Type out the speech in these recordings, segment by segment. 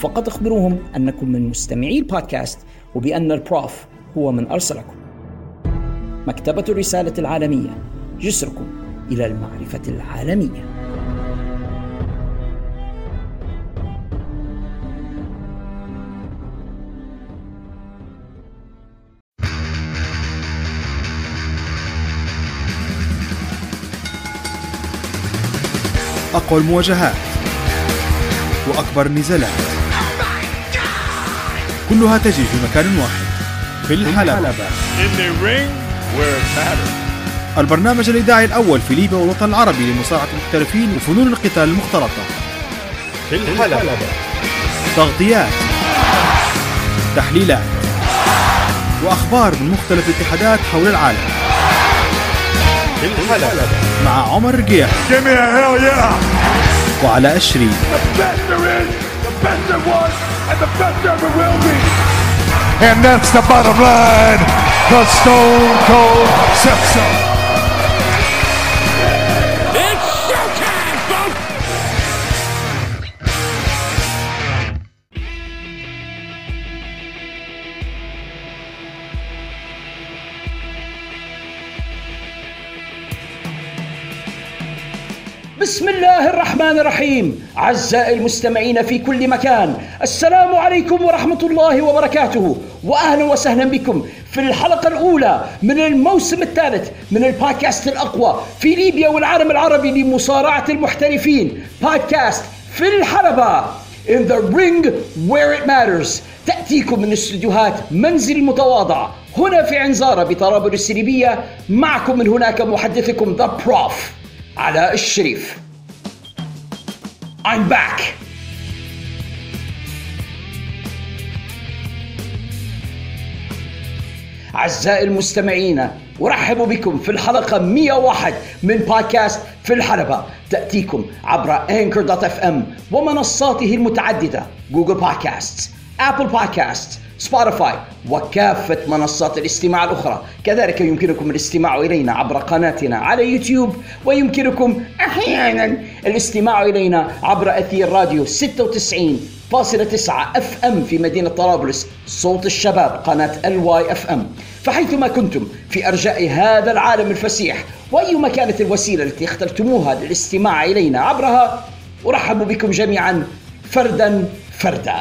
فقط أخبروهم أنكم من مستمعي البودكاست وبأن البروف هو من أرسلكم. مكتبة الرسالة العالمية جسركم إلى المعرفة العالمية. أقوى المواجهات وأكبر النزالات كلها تجري في مكان واحد في الحلبة. البرنامج الإذاعي الأول في ليبيا والوطن العربي لمصارعة المحترفين وفنون القتال المختلطة. في الحلبة. تغطيات تحليلات وأخبار من مختلف الاتحادات حول العالم. في الحلبة. مع عمر رقيح. Give me a hell yeah! وعلاء الشريف The best there is, the best there was, and the best there ever will be. And that's the bottom line, the Stone Cold said so. بسم الله الرحمن الرحيم. أعزائي المستمعين في كل مكان السلام عليكم ورحمة الله وبركاته وأهلا وسهلا بكم في الحلقة الأولى من الموسم الثالث من البودكاست الأقوى في ليبيا والعالم العربي لمصارعة المحترفين. بودكاست في الحلبة In the ring where it matters. تأتيكم من استديوهات منزل المتواضع هنا في عنزارة بطرابلس السليبية معكم من هناك محدثكم ذا بروف علاء الشريف. I'm back. أعزائي المستمعين أرحب بكم في الحلقة 101 من بودكاست في الحلبة. تأتيكم عبر ام ومنصاته المتعددة Google Podcasts Apple Podcasts Spotify وكافة منصات الاستماع الأخرى. كذلك يمكنكم الاستماع إلينا عبر قناتنا على يوتيوب ويمكنكم أحيانا الاستماع إلينا عبر أثير راديو 96 فاصلة تسعة FM في مدينة طرابلس صوت الشباب قناة ال Y FM. فحيثما كنتم في أرجاء هذا العالم الفسيح وايما كانت الوسيلة التي اخترتموها للاستماع إلينا عبرها أرحب بكم جميعا فردا فردا.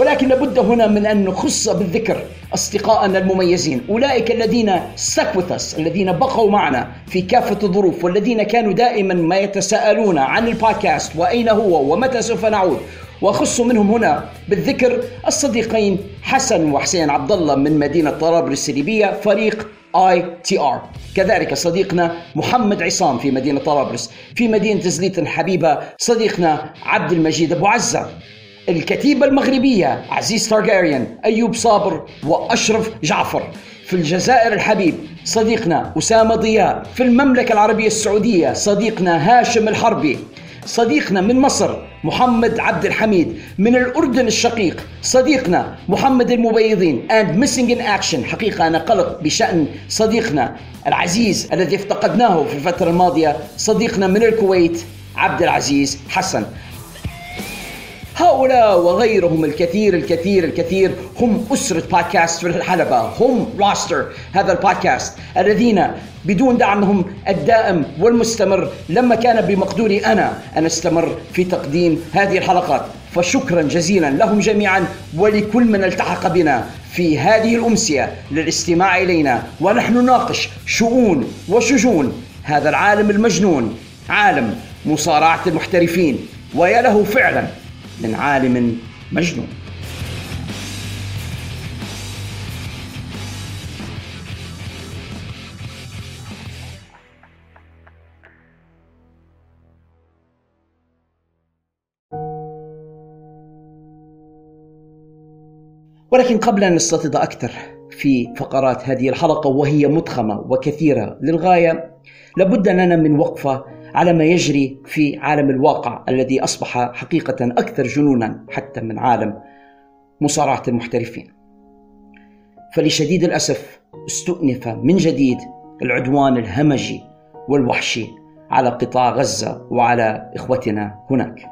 ولكن لابد هنا من أن نخص بالذكر اصدقائنا المميزين، أولئك الذين stuck with us، الذين بقوا معنا في كافة الظروف والذين كانوا دائما ما يتساءلون عن البودكاست وأين هو ومتى سوف نعود، وأخص منهم هنا بالذكر الصديقين حسن وحسين عبد الله من مدينة طرابلس الليبيه فريق ITR. كذلك صديقنا محمد عصام في مدينة طرابلس في مدينة زليت الحبيبة صديقنا عبد المجيد أبو عزة. الكتيبة المغربية عزيز تارجاريان أيوب صابر وأشرف جعفر. في الجزائر الحبيب صديقنا أسامة ضياء. في المملكة العربية السعودية صديقنا هاشم الحربي. صديقنا من مصر محمد عبد الحميد. من الأردن الشقيق صديقنا محمد المبيضين. And missing in action حقيقة أنا قلق بشأن صديقنا العزيز الذي افتقدناه في الفترة الماضية صديقنا من الكويت عبد العزيز حسن. هؤلاء وغيرهم الكثير الكثير الكثير هم أسرة بودكاست في الحلبة. هم راستر هذا البودكاست الذين بدون دعمهم الدائم والمستمر لما كان بمقدوري أنا أن أستمر في تقديم هذه الحلقات. فشكرا جزيلا لهم جميعا ولكل من التحق بنا في هذه الأمسية للاستماع إلينا. ونحن نناقش شؤون وشجون هذا العالم المجنون عالم مصارعة المحترفين. ويا له فعلا. من عالم مجنون. ولكن قبل أن نستطيع أكثر في فقرات هذه الحلقة وهي مضخمة وكثيرة للغاية لابد لنا من وقفة على ما يجري في عالم الواقع الذي أصبح حقيقة أكثر جنونا حتى من عالم مصارعة المحترفين. فلشديد الأسف استؤنف من جديد العدوان الهمجي والوحشي على قطاع غزة وعلى إخوتنا هناك.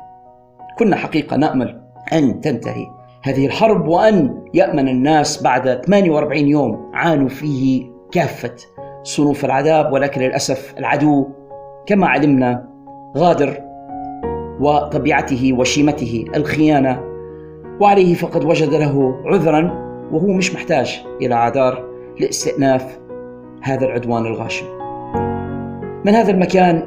كنا حقيقة نأمل أن تنتهي هذه الحرب وأن يأمن الناس بعد 48 يوم عانوا فيه كافة صنوف العذاب ولكن للأسف العدو كما علمنا غادر وطبيعته وشيمته الخيانة وعليه فقد وجد له عذرا وهو مش محتاج إلى اعذار لاستئناف هذا العدوان الغاشم. من هذا المكان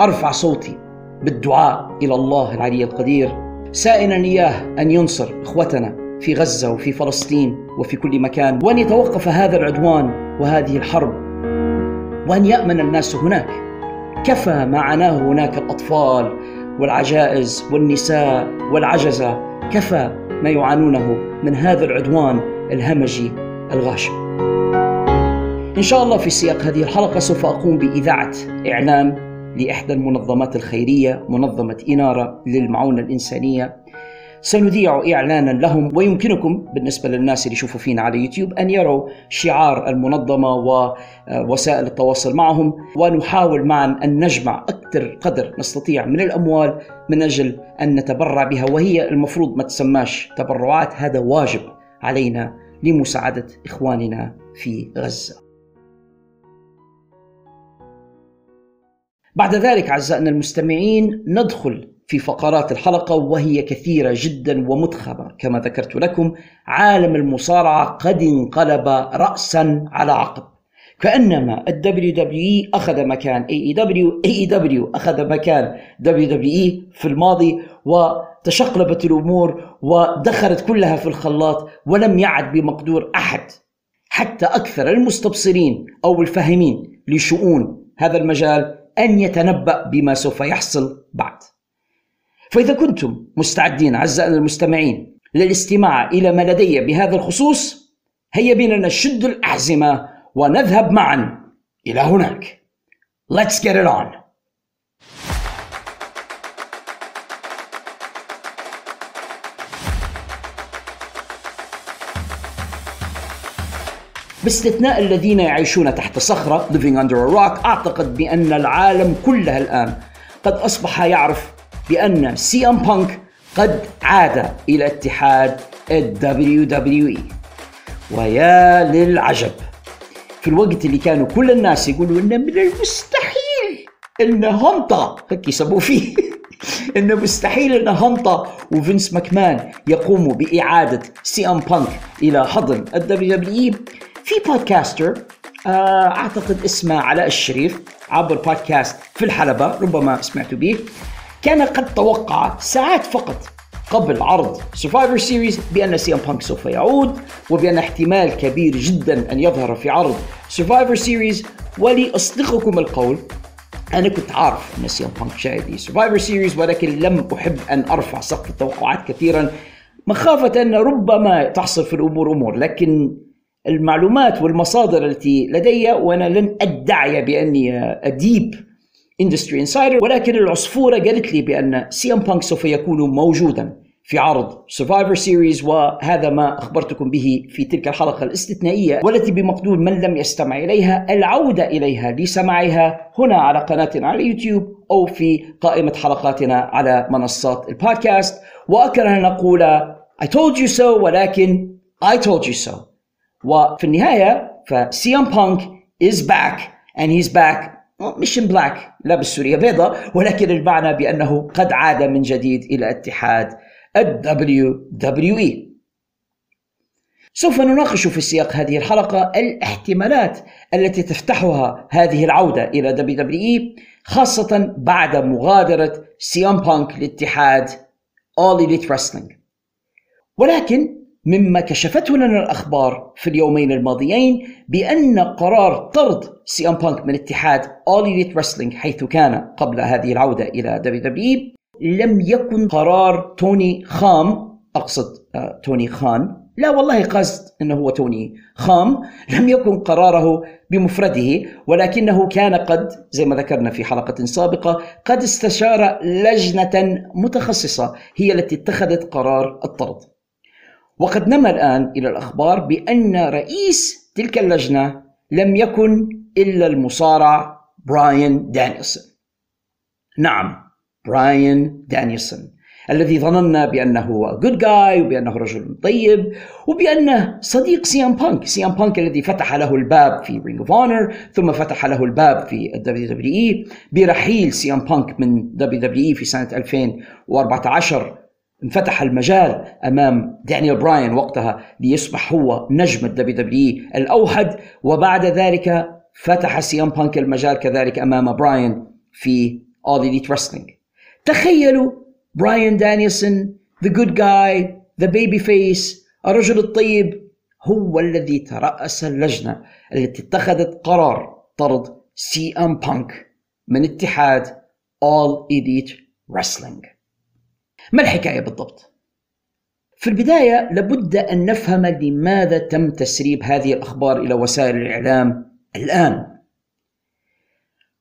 أرفع صوتي بالدعاء إلى الله العلي القدير سائلا إياه أن ينصر إخوتنا في غزة وفي فلسطين وفي كل مكان وأن يتوقف هذا العدوان وهذه الحرب وأن يأمن الناس هناك كفى ما عناه هناك الأطفال والعجائز والنساء والعجزة كفى ما يعانونه من هذا العدوان الهمجي الغاشم. إن شاء الله في سياق هذه الحلقة سوف أقوم بإذاعة اعلان لإحدى المنظمات الخيرية منظمة إنارة للمعونة الإنسانية سنذيع إعلانا لهم ويمكنكم بالنسبة للناس اللي يشوفوا فينا على يوتيوب أن يروا شعار المنظمة ووسائل التواصل معهم ونحاول معا أن نجمع أكثر قدر نستطيع من الأموال من أجل أن نتبرع بها وهي المفروض ما تسماش تبرعات هذا واجب علينا لمساعدة إخواننا في غزة. بعد ذلك أعزائنا المستمعين ندخل في فقرات الحلقة وهي كثيرة جدا ومضخمة كما ذكرت لكم عالم المصارعة قد انقلب رأسا على عقب. كأنما ال WWE أخذ مكان AEW AEW أخذ مكان WWE في الماضي وتشقلبت الأمور ودخلت كلها في الخلاط ولم يعد بمقدور أحد. حتى أكثر المستبصرين أو الفاهمين لشؤون هذا المجال أن يتنبأ بما سوف يحصل بعد. فإذا كنتم مستعدين أعزائنا المستمعين للاستماع إلى ما لدي بهذا الخصوص هيا بنا نشد الأحزمة ونذهب معا إلى هناك. Let's get it on. باستثناء الذين يعيشون تحت صخرة living under a rock أعتقد بأن العالم كله الآن قد أصبح يعرف بأن سي إم بانك قد عاد إلى اتحاد ال WWE ويا للعجب في الوقت اللي كانوا كل الناس يقولوا إنه من المستحيل ان هنطة هيك يسموه فيه. إنه مستحيل ان هنطة. وفينس ماكمان يقوموا بإعادة سي إم بانك إلى حضن الدبليو دبليو في بودكاستر آه، أعتقد اسمه علاء الشريف عبر بودكاست في الحلبة ربما سمعتوا به. كان قد توقع ساعات فقط قبل عرض Survivor Series بأن سي ام بانك سوف يعود وبأن احتمال كبير جدا أن يظهر في عرض Survivor Series ولأصدقكم القول أنا كنت عارف أن سي ام بانك جاي ل Survivor Series ولكن لم أحب أن أرفع سقف التوقعات كثيرا مخافة أن ربما تحصل في الأمور أمور لكن المعلومات والمصادر التي لدي وأنا لن أدعي بأني أديب industry insider ولكن العصفورة قالت لي بأن سي إم بانك سوف يكون موجودا في عرض Survivor Series وهذا ما أخبرتكم به في تلك الحلقة الاستثنائية والتي بمقدور من لم يستمع إليها العودة إليها لسماعها هنا على قناتنا على يوتيوب أو في قائمة حلقاتنا على منصات البودكاست. واكره ان نقول I told you so ولكن I told you so. وفي النهاية فسي إم بانك is back and he's back مش black لابس سورية بيضاء ولكن المعنى بأنه قد عاد من جديد إلى اتحاد ال WWE سوف نناقش في سياق هذه الحلقة الاحتمالات التي تفتحها هذه العودة إلى WWE خاصة بعد مغادرة سي ام بانك لاتحاد All Elite Wrestling. ولكن مما كشفته لنا الأخبار في اليومين الماضيين بأن قرار طرد سي إم بانك من اتحاد All Elite Wrestling حيث كان قبل هذه العودة إلى WWE لم يكن قرار توني خام أقصد آه توني خان. لا والله قصد أنه هو توني خام. لم يكن قراره بمفرده ولكنه كان قد زي ما ذكرنا في حلقة سابقة قد استشار لجنة متخصصة هي التي اتخذت قرار الطرد. وقد نما الآن إلى الأخبار بأن رئيس تلك اللجنة لم يكن إلا المصارع براين دانيلسون. نعم براين دانيلسون الذي ظننا بأنه جود جاي وبأنه رجل طيب وبأنه صديق سي ام بانك سي ام بانك الذي فتح له الباب في Ring of Honor ثم فتح له الباب في ال WWE برحيل سي ام بانك من WWE في سنة 2014 انفتح المجال أمام دانيال براين وقتها ليصبح هو نجم ال WWE الأوحد. وبعد ذلك فتح سي إم بانك المجال كذلك أمام براين في All Elite Wrestling. تخيلوا براين دانيلسون the good guy the babyface الرجل الطيب هو الذي ترأس اللجنة التي اتخذت قرار طرد سي إم بانك من اتحاد All Elite Wrestling. ما الحكاية بالضبط؟ في البداية لابد أن نفهم لماذا تم تسريب هذه الأخبار إلى وسائل الإعلام الآن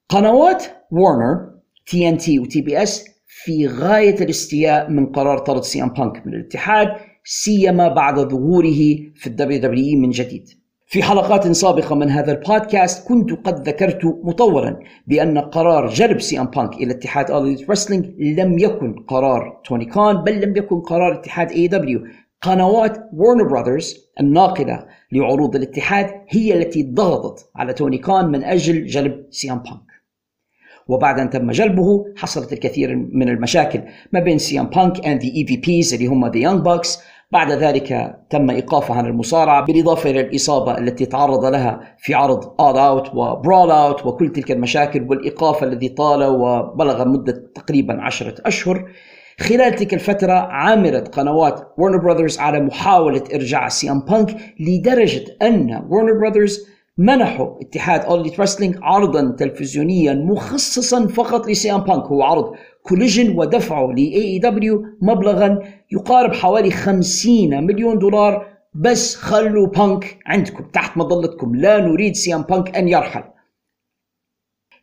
قنوات Warner TNT و TBS في غاية الاستياء من قرار طرد سي إم بانك من الاتحاد سيما بعد ظهوره في ال WWE من جديد في حلقات سابقة من هذا البودكاست كنت قد ذكرت مطولا بأن قرار جلب سي أم بانك إلى اتحاد All Elite Wrestling لم يكن قرار توني كان بل لم يكن قرار اتحاد AEW قنوات Warner Brothers الناقلة لعروض الاتحاد هي التي ضغطت على توني كان من أجل جلب سي أم بانك. وبعد أن تم جلبه حصلت الكثير من المشاكل ما بين سي أم بانك and the EVPs اللي هم The Young Bucks بعد ذلك تم إيقافه عن المصارعة بالإضافة إلى الإصابة التي تعرض لها في عرض All Out و Brawl Out وكل تلك المشاكل والإيقاف الذي طال وبلغ مدة تقريبا عشرة أشهر. خلال تلك الفترة عملت قنوات Warner Brothers على محاولة إرجاع سي ام بانك لدرجة أن Warner Brothers منحوا اتحاد All Elite Wrestling عرضا تلفزيونيا مخصصا فقط لسي ام بانك هو عرض Collision ودفعه ل AEW مبلغا يقارب حوالي 50 مليون دولار بس خلوا بانك عندكم تحت مظلتكم. لا نريد سي ام بانك أن يرحل.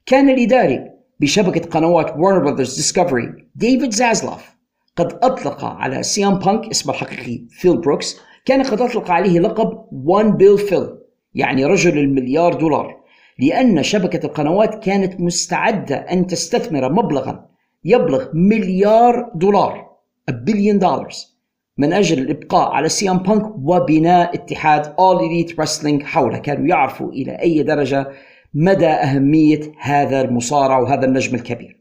كان الإداري بشبكة قنوات Warner Brothers Discovery ديفيد زازلوف قد أطلق على سي ام بانك اسمه الحقيقي فيل بروكس كان قد أطلق عليه لقب 1 Bil Phil يعني رجل المليار دولار لأن شبكة القنوات كانت مستعدة أن تستثمر مبلغا يبلغ مليار دولار billion dollars من أجل الإبقاء على سي إم بانك وبناء اتحاد All Elite Wrestling حوله. كانوا يعرفوا إلى أي درجة مدى أهمية هذا المصارع وهذا النجم الكبير.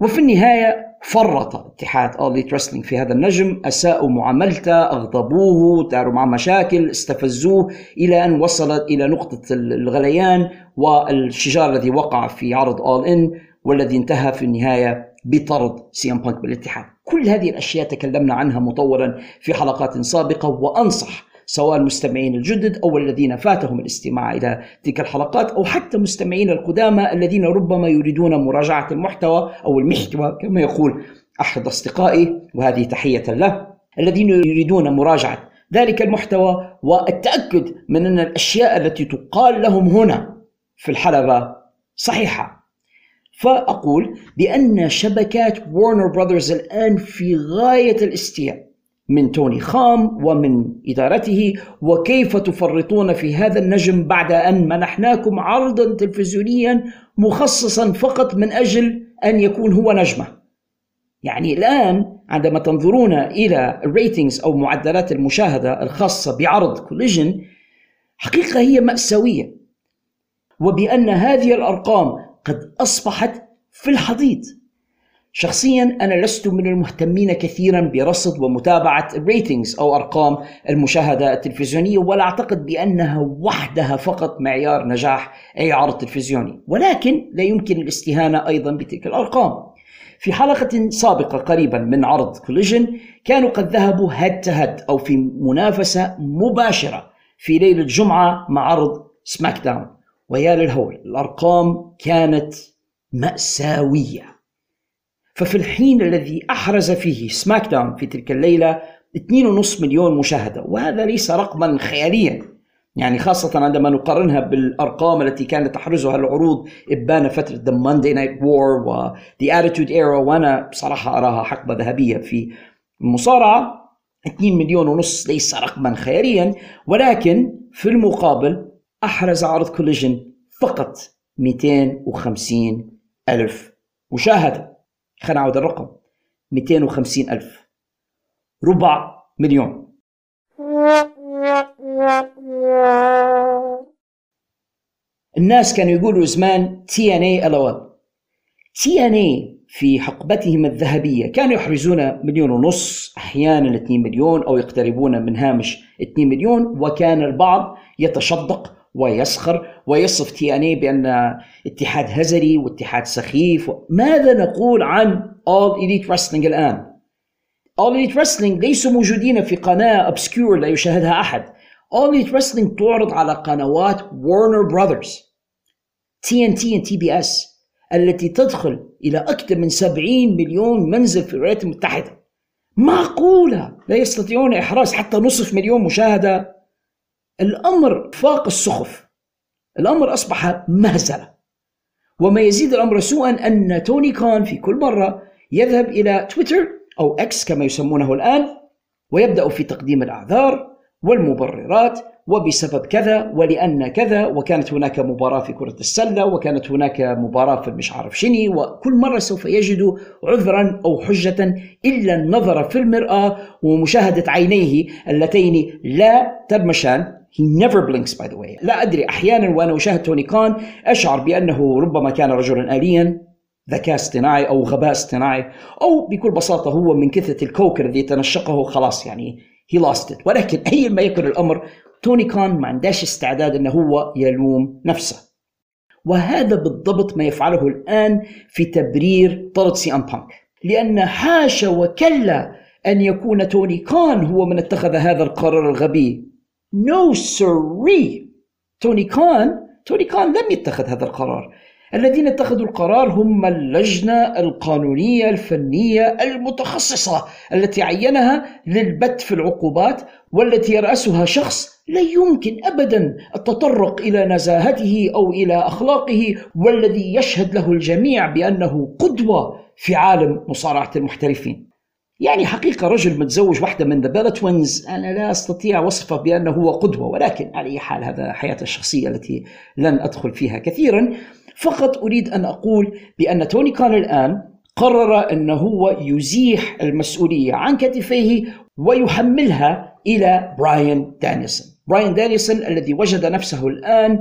وفي النهاية فرط اتحاد All Elite Wrestling في هذا النجم أساءوا معاملته أغضبوه داروا معه مشاكل استفزوه إلى أن وصلت إلى نقطة الغليان والشجار الذي وقع في عرض اول ان والذي انتهى في النهاية بطرد سي إم بانك بالاتحاد. كل هذه الأشياء تكلمنا عنها مطولا في حلقات سابقة وأنصح سواء المستمعين الجدد أو الذين فاتهم الاستماع إلى تلك الحلقات أو حتى مستمعين القدامى الذين ربما يريدون مراجعة المحتوى أو المحتوى كما يقول أحد أصدقائي. وهذه تحية له. الذين يريدون مراجعة ذلك المحتوى والتأكد من أن الأشياء التي تقال لهم هنا في الحلبة صحيحة. فأقول بأن شبكات وارنر براذرز الآن في غاية الاستياء من توني خام ومن إدارته وكيف تفرطون في هذا النجم بعد أن منحناكم عرضا تلفزيونيا مخصصا فقط من أجل أن يكون هو نجمة. يعني الآن عندما تنظرون إلى ال ratings أو معدلات المشاهدة الخاصة بعرض Collision حقيقة هي مأساوية. وبأن هذه الأرقام قد أصبحت في الحضيض. شخصيا أنا لست من المهتمين كثيرا برصد ومتابعة ال ratings أو أرقام المشاهدة التلفزيونية ولا أعتقد بأنها وحدها فقط معيار نجاح أي عرض تلفزيوني ولكن لا يمكن الاستهانة أيضا بتلك الأرقام. في حلقة سابقة قريبا من عرض Collision كانوا قد ذهبوا head to head أو في منافسة مباشرة في ليلة الجمعة مع عرض SmackDown ويا للهول الأرقام كانت مأساوية. ففي الحين الذي أحرز فيه SmackDown في تلك الليلة 2.5 مليون مشاهدة وهذا ليس رقما خياليا. يعني خاصة عندما نقارنها بالأرقام التي كانت تحرزها العروض إبان فترة The Monday Night War و The Attitude Era وأنا بصراحة أراها حقبة ذهبية في المصارعة 2 مليون ونص ليس رقما خياليا ولكن في المقابل أحرز عرض كوليجن فقط 250 ألف. مشاهدة خلينا نعود الرقم 250 ألف. ربع مليون. الناس كانوا يقولوا زمان TNA تي إن اي في حقبتهم الذهبية كانوا يحرزون مليون ونص أحيانا 2 مليون أو يقتربون من هامش 2 مليون وكان البعض يتشدق ويسخر ويصف تي إن اي بأن اتحاد هزلي واتحاد سخيف. ماذا نقول عن All Elite Wrestling الآن؟ All Elite Wrestling ليسوا موجودين في قناة obscure لا يشاهدها أحد. All Elite Wrestling تعرض على قنوات TNT TBS التي تدخل إلى أكثر من 70 مليون منزل في الولايات المتحدة. معقولة؟ لا يستطيعون إحراز حتى نصف مليون مشاهدة. الأمر فاق السخف. الأمر أصبح مهزلة. وما يزيد الأمر سوءا أن توني خان في كل مرة يذهب إلى تويتر أو إكس كما يسمونه الآن ويبدأ في تقديم الأعذار والمبررات وبسبب كذا ولأن كذا وكانت هناك مباراة في كرة السلة وكانت هناك مباراة في مش عارف شني وكل مرة سوف يجد عذرا أو حجة إلا النظر في المرآة ومشاهدة عينيه اللتين لا ترمشان. He never blinks by the way. لا أدري أحيانا وأنا أشاهد توني كان أشعر بأنه ربما كان رجلا آليا ذكاء اصطناعي أو غباء اصطناعي أو بكل بساطة هو من كثرة الكوكر الذي تنشقه خلاص يعني he lost it. ولكن أيا ما يكن الأمر توني خان ما عندهاش استعداد أنه هو يلوم نفسه. وهذا بالضبط ما يفعله الآن في تبرير طرد CM Punk. لأن حاشا وكلا أن يكون توني خان هو من اتخذ هذا القرار الغبي. No siree توني خان توني خان لم يتخذ هذا القرار. الذين اتخذوا القرار هم اللجنة القانونية الفنية المتخصصة التي عينها للبت في العقوبات والتي يرأسها شخص لا يمكن ابدا التطرق إلى نزاهته أو إلى أخلاقه والذي يشهد له الجميع بأنه قدوة في عالم مصارعة المحترفين. يعني حقيقة رجل متزوج واحدة من The Bella Twins أنا لا أستطيع وصفه بأنه هو قدوة ولكن على أي حال هذا حياته الشخصية التي لن أدخل فيها كثيرا فقط أريد أن أقول بأن توني خان الآن قرر أنه هو يزيح المسؤولية عن كتفيه ويحملها إلى براين دانيلسون. براين دانيلسون الذي وجد نفسه الآن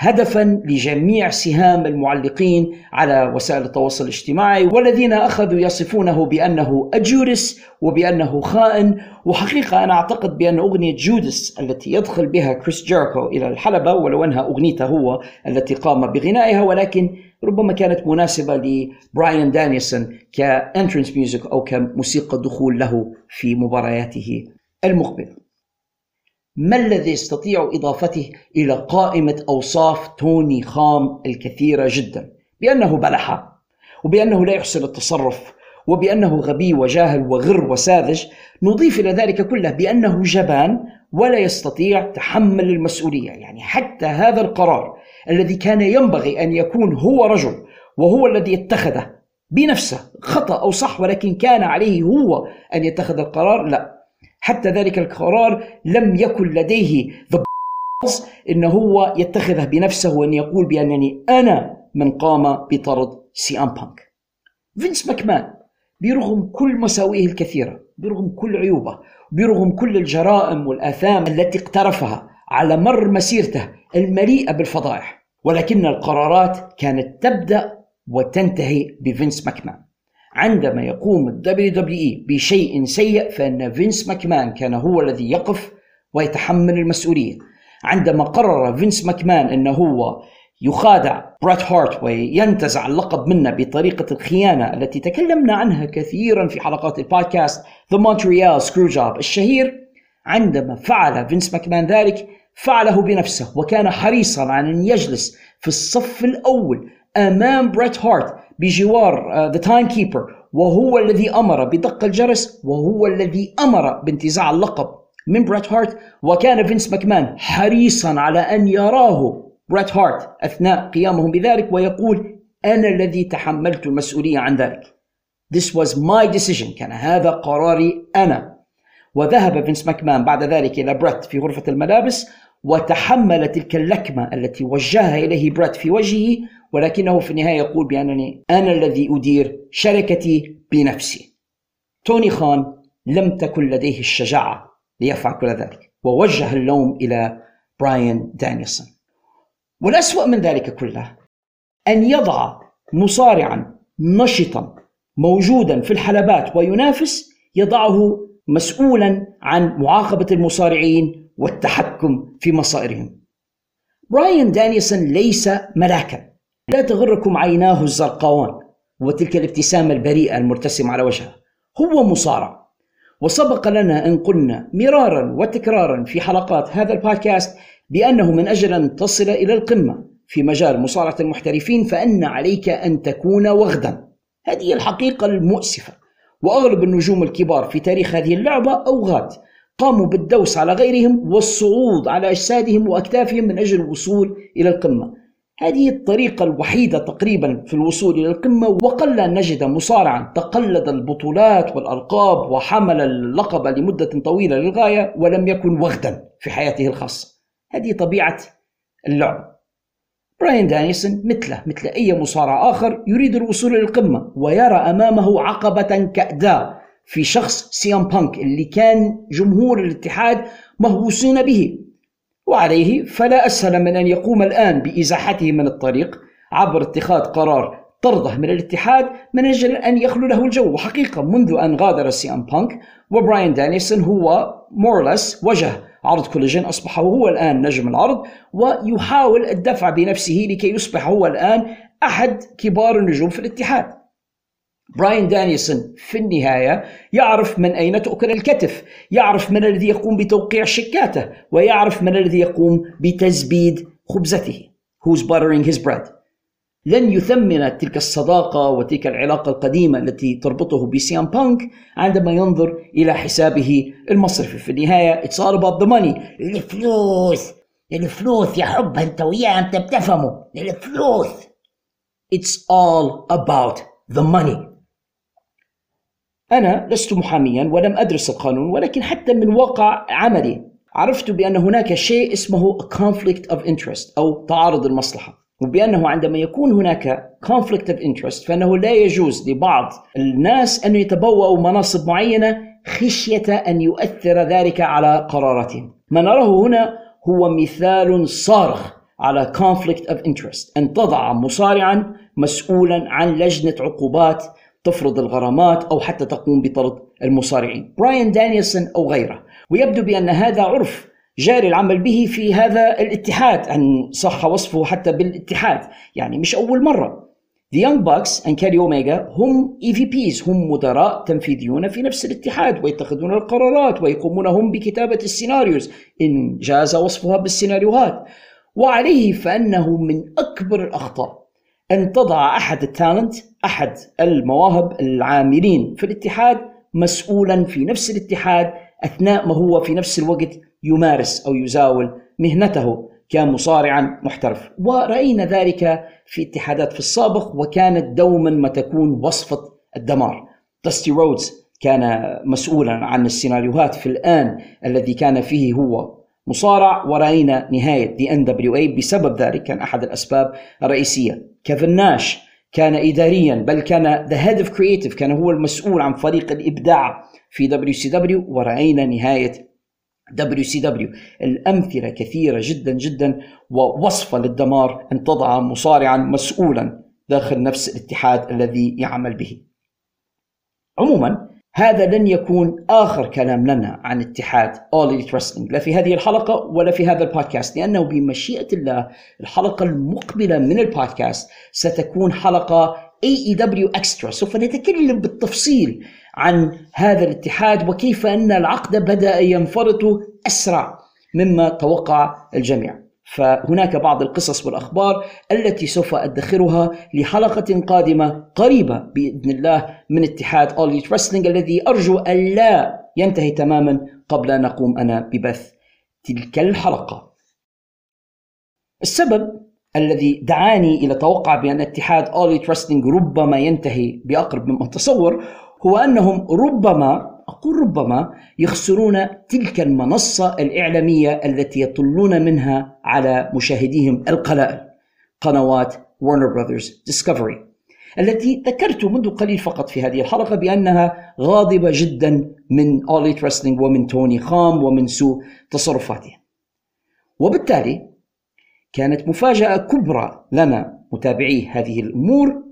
هدفا لجميع سهام المعلقين على وسائل التواصل الاجتماعي والذين أخذوا يصفونه بأنه Judas وبأنه خائن. وحقيقة أنا أعتقد بأن أغنية Judas التي يدخل بها كريس جيريكو إلى الحلبة ولو انها أغنيته هو التي قام بغنائها ولكن ربما كانت مناسبة لبراين دانيلسون ك entrance music أو كموسيقى دخول له في مبارياته المقبلة. ما الذي يستطيع إضافته إلى قائمة أوصاف توني خان الكثيرة جدا؟ بأنه أبله وبأنه لا يحسن التصرف وبأنه غبي وجاهل وغر وساذج. نضيف إلى ذلك كله بأنه جبان ولا يستطيع تحمل المسؤولية. يعني حتى هذا القرار الذي كان ينبغي أن يكون هو رجل وهو الذي اتخذه بنفسه خطأ أو صح ولكن كان عليه هو أن يتخذ القرار لا. حتى ذلك القرار لم يكن لديه إن هو يتخذه بنفسه وأن يقول بأنني أنا من قام بطرد CM Punk. فينس ماكمان برغم كل مساوئه الكثيرة برغم كل عيوبه برغم كل الجرائم والآثام التي اقترفها على مر مسيرته المليئة بالفضائح ولكن القرارات كانت تبدأ وتنتهي بفينس ماكمان. عندما يقوم ال WWE بشيء سيء فإن فينس ماكمان كان هو الذي يقف ويتحمل المسؤولية. عندما قرر فينس ماكمان إنه هو يخادع بريت هارت وينتزع اللقب منه بطريقة الخيانة التي تكلمنا عنها كثيرا في حلقات البودكاست The Montreal Screwjob الشهير عندما فعل فينس ماكمان ذلك فعله بنفسه وكان حريصا على أن يجلس في الصف الأول أمام بريت هارت بجوار the timekeeper وهو الذي أمر بدق الجرس وهو الذي أمر بانتزاع اللقب. من بريت هارت وكان فينس ماكمان حريصا على أن يراه. بريت هارت أثناء قيامهم بذلك ويقول أنا الذي تحملت المسؤولية عن ذلك. This was my decision. كان هذا قراري أنا. وذهب فينس ماكمان بعد ذلك إلى بريت في غرفة الملابس وتحمل تلك اللكمة التي وجهها إليه بريت في وجهه ولكنه في النهاية يقول بأنني أنا الذي أدير شركتي بنفسي. توني خان لم تكن لديه الشجاعة ليفعل كل ذلك ووجه اللوم إلى براين دانيلسون والأسوأ من ذلك كله أن يضع مصارعا نشطا موجودا في الحلبات وينافس يضعه مسؤولا عن معاقبة المصارعين والتحكم في مصائرهم. براين دانيسون ليس ملاكا. لا تغركم عيناه الزرقاوان وتلك الابتسامة البريئة المرتسمة على وجهه. هو مصارع. وسبق لنا أن قلنا مرارا وتكرارا في حلقات هذا البودكاست بأنه من أجل أن تصل إلى القمة في مجال مصارعة المحترفين فأن عليك أن تكون وغدا. هذه الحقيقة المؤسفة. وأغلب النجوم الكبار في تاريخ هذه اللعبة أوغاد. قاموا بالدوس على غيرهم والصعود على أجسادهم وأكتافهم من أجل الوصول إلى القمة. هذه الطريقة الوحيدة تقريبا في الوصول إلى القمة وقل أن نجد مصارعا تقلد البطولات والألقاب وحمل اللقب لمدة طويلة للغاية ولم يكن وغدا في حياته الخاصة. هذه طبيعة اللعب. براين دانيلسون مثله مثل أي مصارع آخر يريد الوصول إلى القمة ويرى أمامه عقبة كأداء. في شخص CM Punk اللي كان جمهور الاتحاد مهووسين به. وعليه فلا أسهل من أن يقوم الآن بإزاحته من الطريق عبر اتخاذ قرار طرده من الاتحاد من أجل أن يخلو له الجو. وحقيقة منذ أن غادر CM Punk وبراين دانيلسون هو more or less وجه عرض Collision أصبح هو الآن نجم العرض ويحاول الدفع بنفسه لكي يصبح هو الآن أحد كبار النجوم في الاتحاد. براين دانيلسون في النهاية يعرف من أين تؤكل الكتف يعرف من الذي يقوم بتوقيع شيكاته ويعرف من الذي يقوم بتزبيد خبزته. Who's buttering his bread لن يثمن تلك الصداقة وتلك العلاقة القديمة التي تربطه ب CM Punk عندما ينظر إلى حسابه المصرفي. في النهاية it's all about the money. الفلوس. الفلوس يا حب أنت وياه أنت بتفهمه. الفلوس. it's all about the money. أنا لست محاميا ولم أدرس القانون ولكن حتى من واقع عملي عرفت بأن هناك شيء اسمه conflict of interest أو تعارض المصلحة. وبأنه عندما يكون هناك conflict of interest فإنه لا يجوز لبعض الناس أن يتبوأوا مناصب معينة خشية أن يؤثر ذلك على قراراتهم. ما نراه هنا هو مثال صارخ على conflict of interest أن تضع مصارعا مسؤولا عن لجنة عقوبات تفرض الغرامات أو حتى تقوم بطرد المصارعين. براين دانيلسون أو غيره. ويبدو بأن هذا عرف جاري العمل به في هذا الاتحاد أن صح وصفه حتى بالاتحاد. يعني مش أول مرة. The Young Bucks and Kenny Omega هم EVPs هم مدراء تنفيذيون في نفس الاتحاد ويتخذون القرارات ويقومون هم بكتابة السيناريوز. إن جاز وصفها بالسيناريوهات. وعليه فأنه من أكبر الأخطاء. أن تضع أحد التالنت أحد المواهب العاملين في الاتحاد مسؤولا في نفس الاتحاد أثناء ما هو في نفس الوقت يمارس أو يزاول مهنته كمصارعا محترف. ورأينا ذلك في اتحادات في السابق وكانت دوما ما تكون وصفة الدمار. داستي رودز كان مسؤولا عن السيناريوهات في الآن الذي كان فيه هو مصارع ورأينا نهاية the NWA بسبب ذلك كان أحد الأسباب الرئيسية. كيفن ناش كان إداريا بل كان the head of creative كان هو المسؤول عن فريق الإبداع في WCW ورأينا نهاية WCW الأمثلة كثيرة جدا جدا ووصفة للدمار أن تضع مصارعا مسؤولا داخل نفس الاتحاد الذي يعمل به. عموما هذا لن يكون آخر كلام لنا عن اتحاد All Elite Wrestling لا في هذه الحلقة ولا في هذا البودكاست لأنه بمشيئة الله الحلقة المقبلة من البودكاست ستكون حلقة AEW Extra. سوف نتكلم بالتفصيل عن هذا الاتحاد وكيف أن العقد بدأ ينفرط أسرع مما توقع الجميع. فهناك بعض القصص والأخبار التي سوف أدخرها لحلقة قادمة قريبة بإذن الله من اتحاد اول رسلينج الذي أرجو الا ينتهي تماما قبل أن أقوم أنا ببث تلك الحلقة. السبب الذي دعاني إلى توقع بأن اتحاد اول رسلينج ربما ينتهي بأقرب مما تصور هو أنهم ربما أقول ربما يخسرون تلك المنصة الإعلامية التي يطلون منها على مشاهديهم القلائل. قنوات Warner Brothers Discovery التي ذكرت منذ قليل فقط في هذه الحلقة بأنها غاضبة جدا من Elite Wrestling ومن توني خام ومن سوء تصرفاته وبالتالي كانت مفاجأة كبرى لنا متابعي هذه الأمور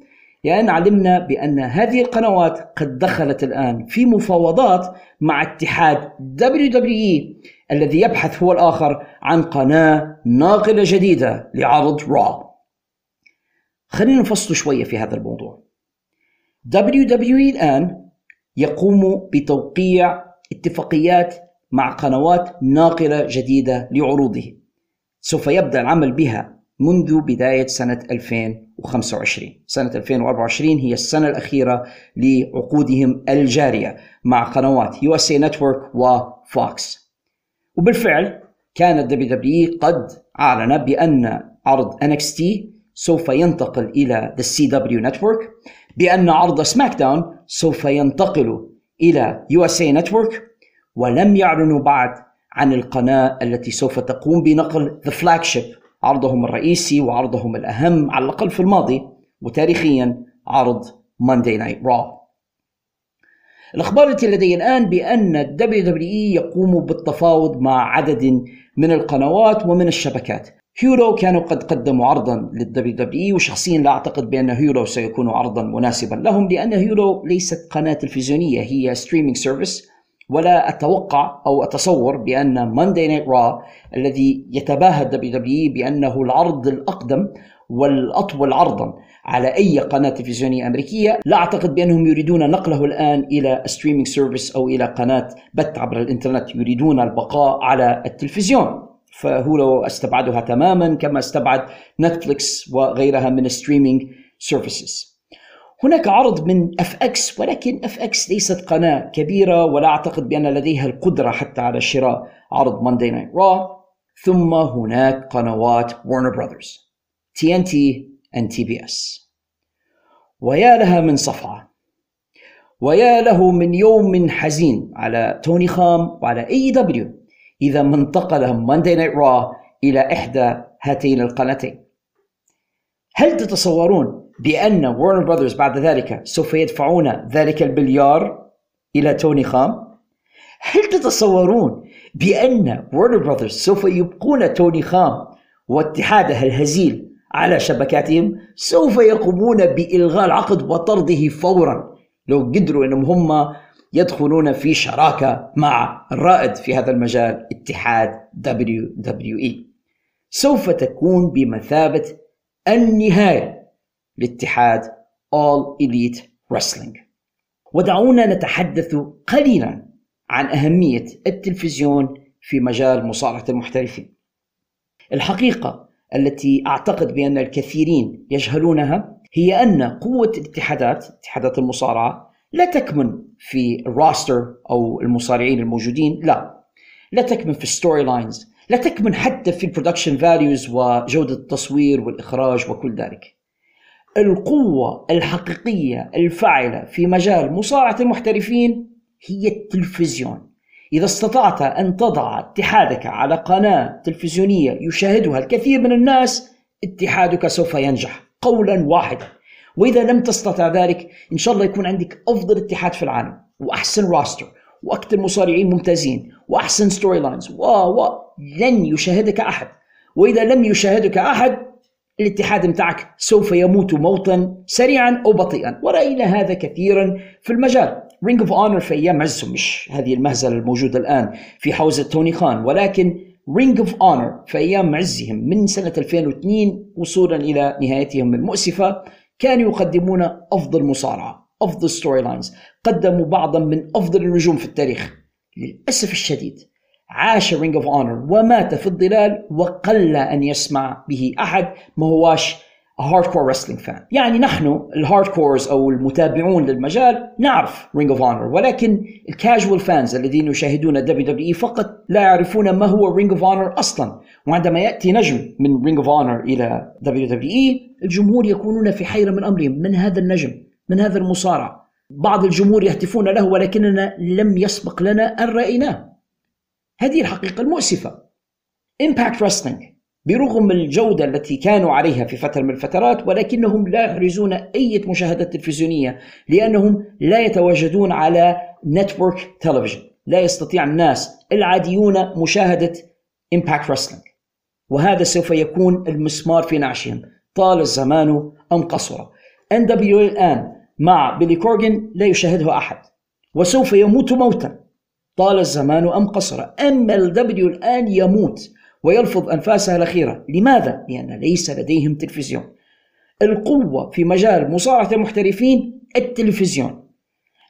لأن علمنا بأن هذه القنوات قد دخلت الآن في مفاوضات مع اتحاد WWE الذي يبحث هو الآخر عن قناة ناقلة جديدة لعرض را خلينا نفصل شوية في هذا الموضوع. WWE الآن يقوم بتوقيع اتفاقيات مع قنوات ناقلة جديدة لعروضه. سوف يبدأ العمل بها منذ بداية سنة 2025 سنة 2024 هي السنة الأخيرة لعقودهم الجارية مع قنوات USA Network وفوكس وبالفعل كانت WWE قد أعلن بأن عرض NXT سوف ينتقل إلى The CW Network بأن عرض سماك داون سوف ينتقل إلى USA Network ولم يعلنوا بعد عن القناة التي سوف تقوم بنقل The Flagship عرضهم الرئيسي وعرضهم الأهم على الأقل في الماضي وتاريخيا عرض Monday Night Raw. الأخبار التي لدي الآن بأن ال WWE يقوم بالتفاوض مع عدد من القنوات ومن الشبكات. Hulu كانوا قد قدموا عرضا لل WWE وشخصيا لا أعتقد بأن Hulu سيكون عرضا مناسبا لهم لأن Hulu ليست قناة تلفزيونية هي streaming service ولا أتوقع أو أتصور بأن Monday Night Raw الذي يتباهى ال WWE بأنه العرض الأقدم والأطول عرضا على أي قناة تلفزيونية أمريكية لا أعتقد بأنهم يريدون نقله الآن إلى streaming service أو إلى قناة بث عبر الإنترنت يريدون البقاء على التلفزيون. ف Hulu استبعدها تماما كما استبعد Netflix وغيرها من streaming services هناك عرض من FX ولكن FX ليست قناة كبيرة ولا أعتقد بأن لديها القدرة حتى على شراء عرض Monday Night Raw ثم هناك قنوات ورنر براذرز تي ان تي ان تي بي اس ويا لها من صفعة ويا له من يوم حزين على توني خان وعلى AEW إذا ما انتقل Monday Night Raw إلى إحدى هاتين القناتين. هل تتصورون بأن ورنر براذرز بعد ذلك سوف يدفعون ذلك البليار إلى توني خام؟ هل تتصورون بأن ورنر براذرز سوف يبقون توني خام واتحاده الهزيل على شبكاتهم؟ سوف يقومون بإلغاء العقد وطرده فورا. لو قدروا أنهم هم يدخلون في شراكة مع الرائد في هذا المجال اتحاد WWE سوف تكون بمثابة النهاية. لاتحاد All Elite Wrestling. ودعونا نتحدث قليلا عن أهمية التلفزيون في مجال مصارعة المحترفين. الحقيقة التي أعتقد بأن الكثيرين يجهلونها هي أن قوة الاتحادات اتحادات المصارعة لا تكمن في الراستر أو المصارعين الموجودين لا. لا تكمن في ال story lines لا تكمن حتى في ال production values وجودة التصوير والإخراج وكل ذلك. القوة الحقيقية الفاعلة في مجال مصارعة المحترفين هي التلفزيون. إذا استطعت أن تضع اتحادك على قناة تلفزيونية يشاهدها الكثير من الناس اتحادك سوف ينجح قولا واحدا. وإذا لم تستطع ذلك إن شاء الله يكون عندك أفضل اتحاد في العالم وأحسن roster وأكثر مصارعين ممتازين وأحسن story lines و و لن يشاهدك أحد. وإذا لم يشاهدك أحد الاتحاد متاعك سوف يموت موتا سريعا أو بطيئا. ورأينا هذا كثيرا في المجال. Ring of Honor في أيام عزهم. مش هذه المهزلة الموجودة الآن في حوزة توني خان. ولكن Ring of Honor في أيام عزهم من سنة 2002 وصولا إلى نهايتهم المؤسفة كانوا يقدمون أفضل مصارعة أفضل story lines قدموا بعضا من أفضل النجوم في التاريخ. للأسف الشديد عاش Ring of Honor ومات في الظلال وقل أن يسمع به أحد ما هواش hardcore wrestling fan يعني نحن ال hardcores أو المتابعون للمجال نعرف Ring of Honor ولكن ال casual fans الذين يشاهدون WWE فقط لا يعرفون ما هو Ring of Honor أصلا. وعندما يأتي نجم من Ring of Honor إلى WWE الجمهور يكونون في حيرة من أمرهم. من هذا النجم؟ من هذا المصارع؟ بعض الجمهور يهتفون له ولكننا لم يسبق لنا أن رأيناه. هذه الحقيقة المؤسفة. Impact Wrestling برغم الجودة التي كانوا عليها في فترة من الفترات ولكنهم لا يحرزون أي مشاهدة تلفزيونية لأنهم لا يتواجدون على network تلفزيون لا يستطيع الناس العاديون مشاهدة Impact Wrestling وهذا سوف يكون المسمار في نعشهم. طال الزمان أم قصر. دبليو الآن مع بيلي كورجن لا يشاهده أحد. وسوف يموت موتا. طال الزمان أم قصر. أما الدبليو الآن يموت ويلفظ أنفاسها الأخيرة. لماذا؟ لأن ليس لديهم تلفزيون. القوة في مجال مصارعة المحترفين التلفزيون.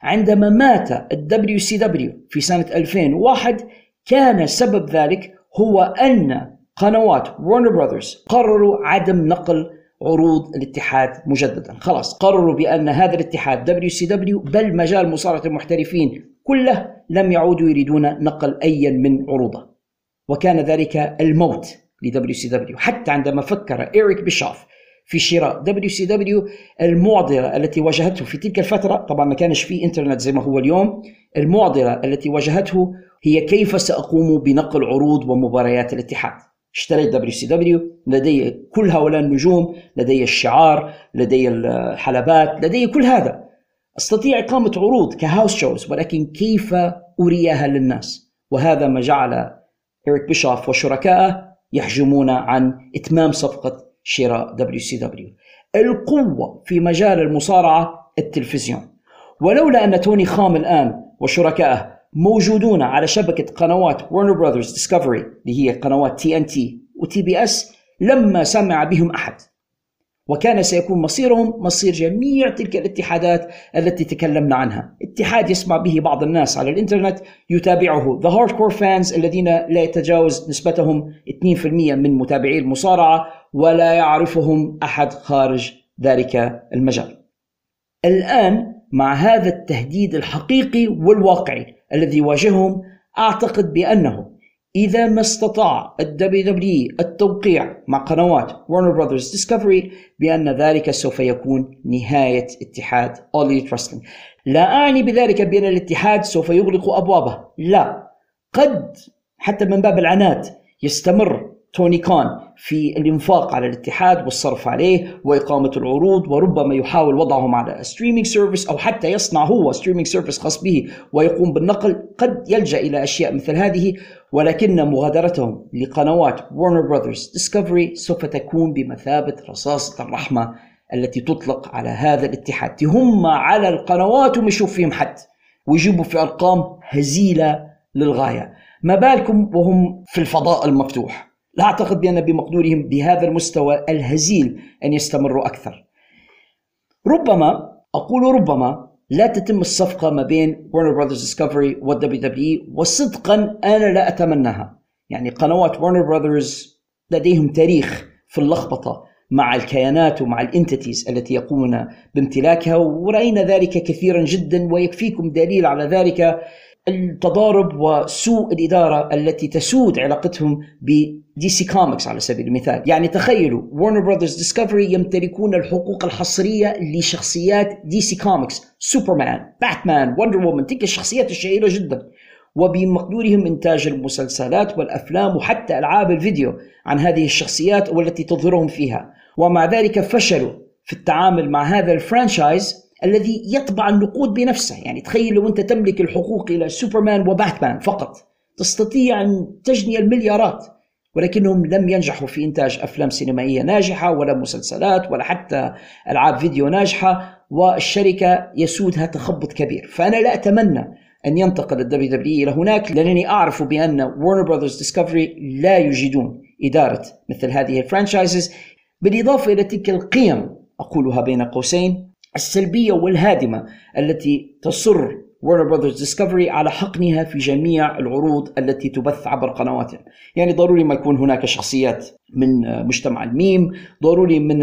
عندما مات الدبليو سي دبليو في سنة 2001 كان سبب ذلك هو أن قنوات Warner Brothers قرروا عدم نقل عروض الاتحاد مجددا. خلاص قرروا بأن هذا الاتحاد WCW بل مجال مصارعة المحترفين كله لم يعودوا يريدون نقل أي من عروضة. وكان ذلك الموت ل WCW حتى عندما فكر إيريك بيشوف في شراء WCW المعضلة التي واجهته في تلك الفترة طبعا ما كانش في إنترنت زي ما هو اليوم المعضلة التي واجهته هي كيف سأقوم بنقل عروض ومباريات الاتحاد. اشتريت WCW لدي كل هؤلاء النجوم لدي الشعار لدي الحلبات لدي كل هذا. أستطيع إقامة عروض ك house shows ولكن كيف أريها للناس؟ وهذا ما جعل إريك بيشوف وشركائه يحجمون عن إتمام صفقة شراء WCW. القوة في مجال المصارعة التلفزيون. ولولا أن توني خان الآن وشركائه موجودون على شبكة قنوات Warner Brothers Discovery اللي هي قنوات TNT و TBS لما سمع بهم أحد. وكان سيكون مصيرهم مصير جميع تلك الاتحادات التي تكلمنا عنها. اتحاد يسمع به بعض الناس على الإنترنت يتابعه the hardcore fans الذين لا يتجاوز نسبتهم 2% من متابعي المصارعة ولا يعرفهم أحد خارج ذلك المجال. الآن مع هذا التهديد الحقيقي والواقعي الذي يواجههم أعتقد بأنه إذا ما استطاع ال WWE التوقيع مع قنوات Warner Brothers Discovery بأن ذلك سوف يكون نهاية اتحاد All Elite Wrestling. لا أعني بذلك بأن الاتحاد سوف يغلق أبوابه. لا. قد حتى من باب العناد يستمر توني خان في الانفاق على الاتحاد والصرف عليه وإقامة العروض وربما يحاول وضعهم على streaming service أو حتى يصنع هو streaming service خاص به ويقوم بالنقل. قد يلجأ إلى أشياء مثل هذه ولكن مغادرتهم لقنوات Warner Brothers Discovery سوف تكون بمثابة رصاصة الرحمة التي تطلق على هذا الاتحاد. هم على القنوات وما يشوف فيهم حد ويجيبوا في أرقام هزيلة للغاية. ما بالكم وهم في الفضاء المفتوح؟ لا أعتقد بأن بمقدورهم بهذا المستوى الهزيل أن يستمروا أكثر. ربما أقول ربما لا تتم الصفقة ما بين Warner Brothers Discovery وال WWE وصدقا أنا لا أتمناها. يعني قنوات Warner Brothers لديهم تاريخ في اللخبطة مع الكيانات ومع ال entities التي يقومون بامتلاكها ورأينا ذلك كثيرا جدا ويكفيكم دليل على ذلك. التضارب وسوء الإدارة التي تسود علاقتهم ب DC Comics على سبيل المثال. يعني تخيلوا Warner Brothers Discovery يمتلكون الحقوق الحصرية لشخصيات DC Comics Superman Batman Wonder Woman تلك الشخصيات الشهيرة جدا. وبمقدورهم إنتاج المسلسلات والأفلام وحتى ألعاب الفيديو عن هذه الشخصيات والتي تظهرهم فيها. ومع ذلك فشلوا في التعامل مع هذا ال franchise الذي يطبع النقود بنفسه. يعني تخيل لو أنت تملك الحقوق إلى Superman و Batman فقط تستطيع أن تجني المليارات ولكنهم لم ينجحوا في إنتاج أفلام سينمائية ناجحة ولا مسلسلات ولا حتى ألعاب فيديو ناجحة والشركة يسودها تخبط كبير. فأنا لا أتمنى أن ينتقل ال WWE إلى هناك لأنني أعرف بأن Warner Brothers Discovery لا يجيدون إدارة مثل هذه ال franchises. بالإضافة إلى تلك القيم أقولها بين قوسين السلبية والهادمة التي تصر Warner Brothers Discovery على حقنها في جميع العروض التي تبث عبر قنواتهم. يعني ضروري ما يكون هناك شخصيات من مجتمع الميم ضروري من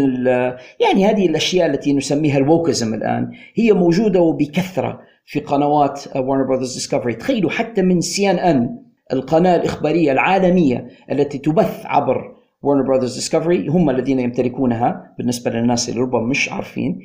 يعني هذه الأشياء التي نسميها ال wokeism الآن هي موجودة وبكثرة في قنوات Warner Brothers Discovery تخيلوا حتى من CNN القناة الإخبارية العالمية التي تبث عبر Warner Brothers Discovery هم الذين يمتلكونها بالنسبة للناس اللي ربما مش عارفين.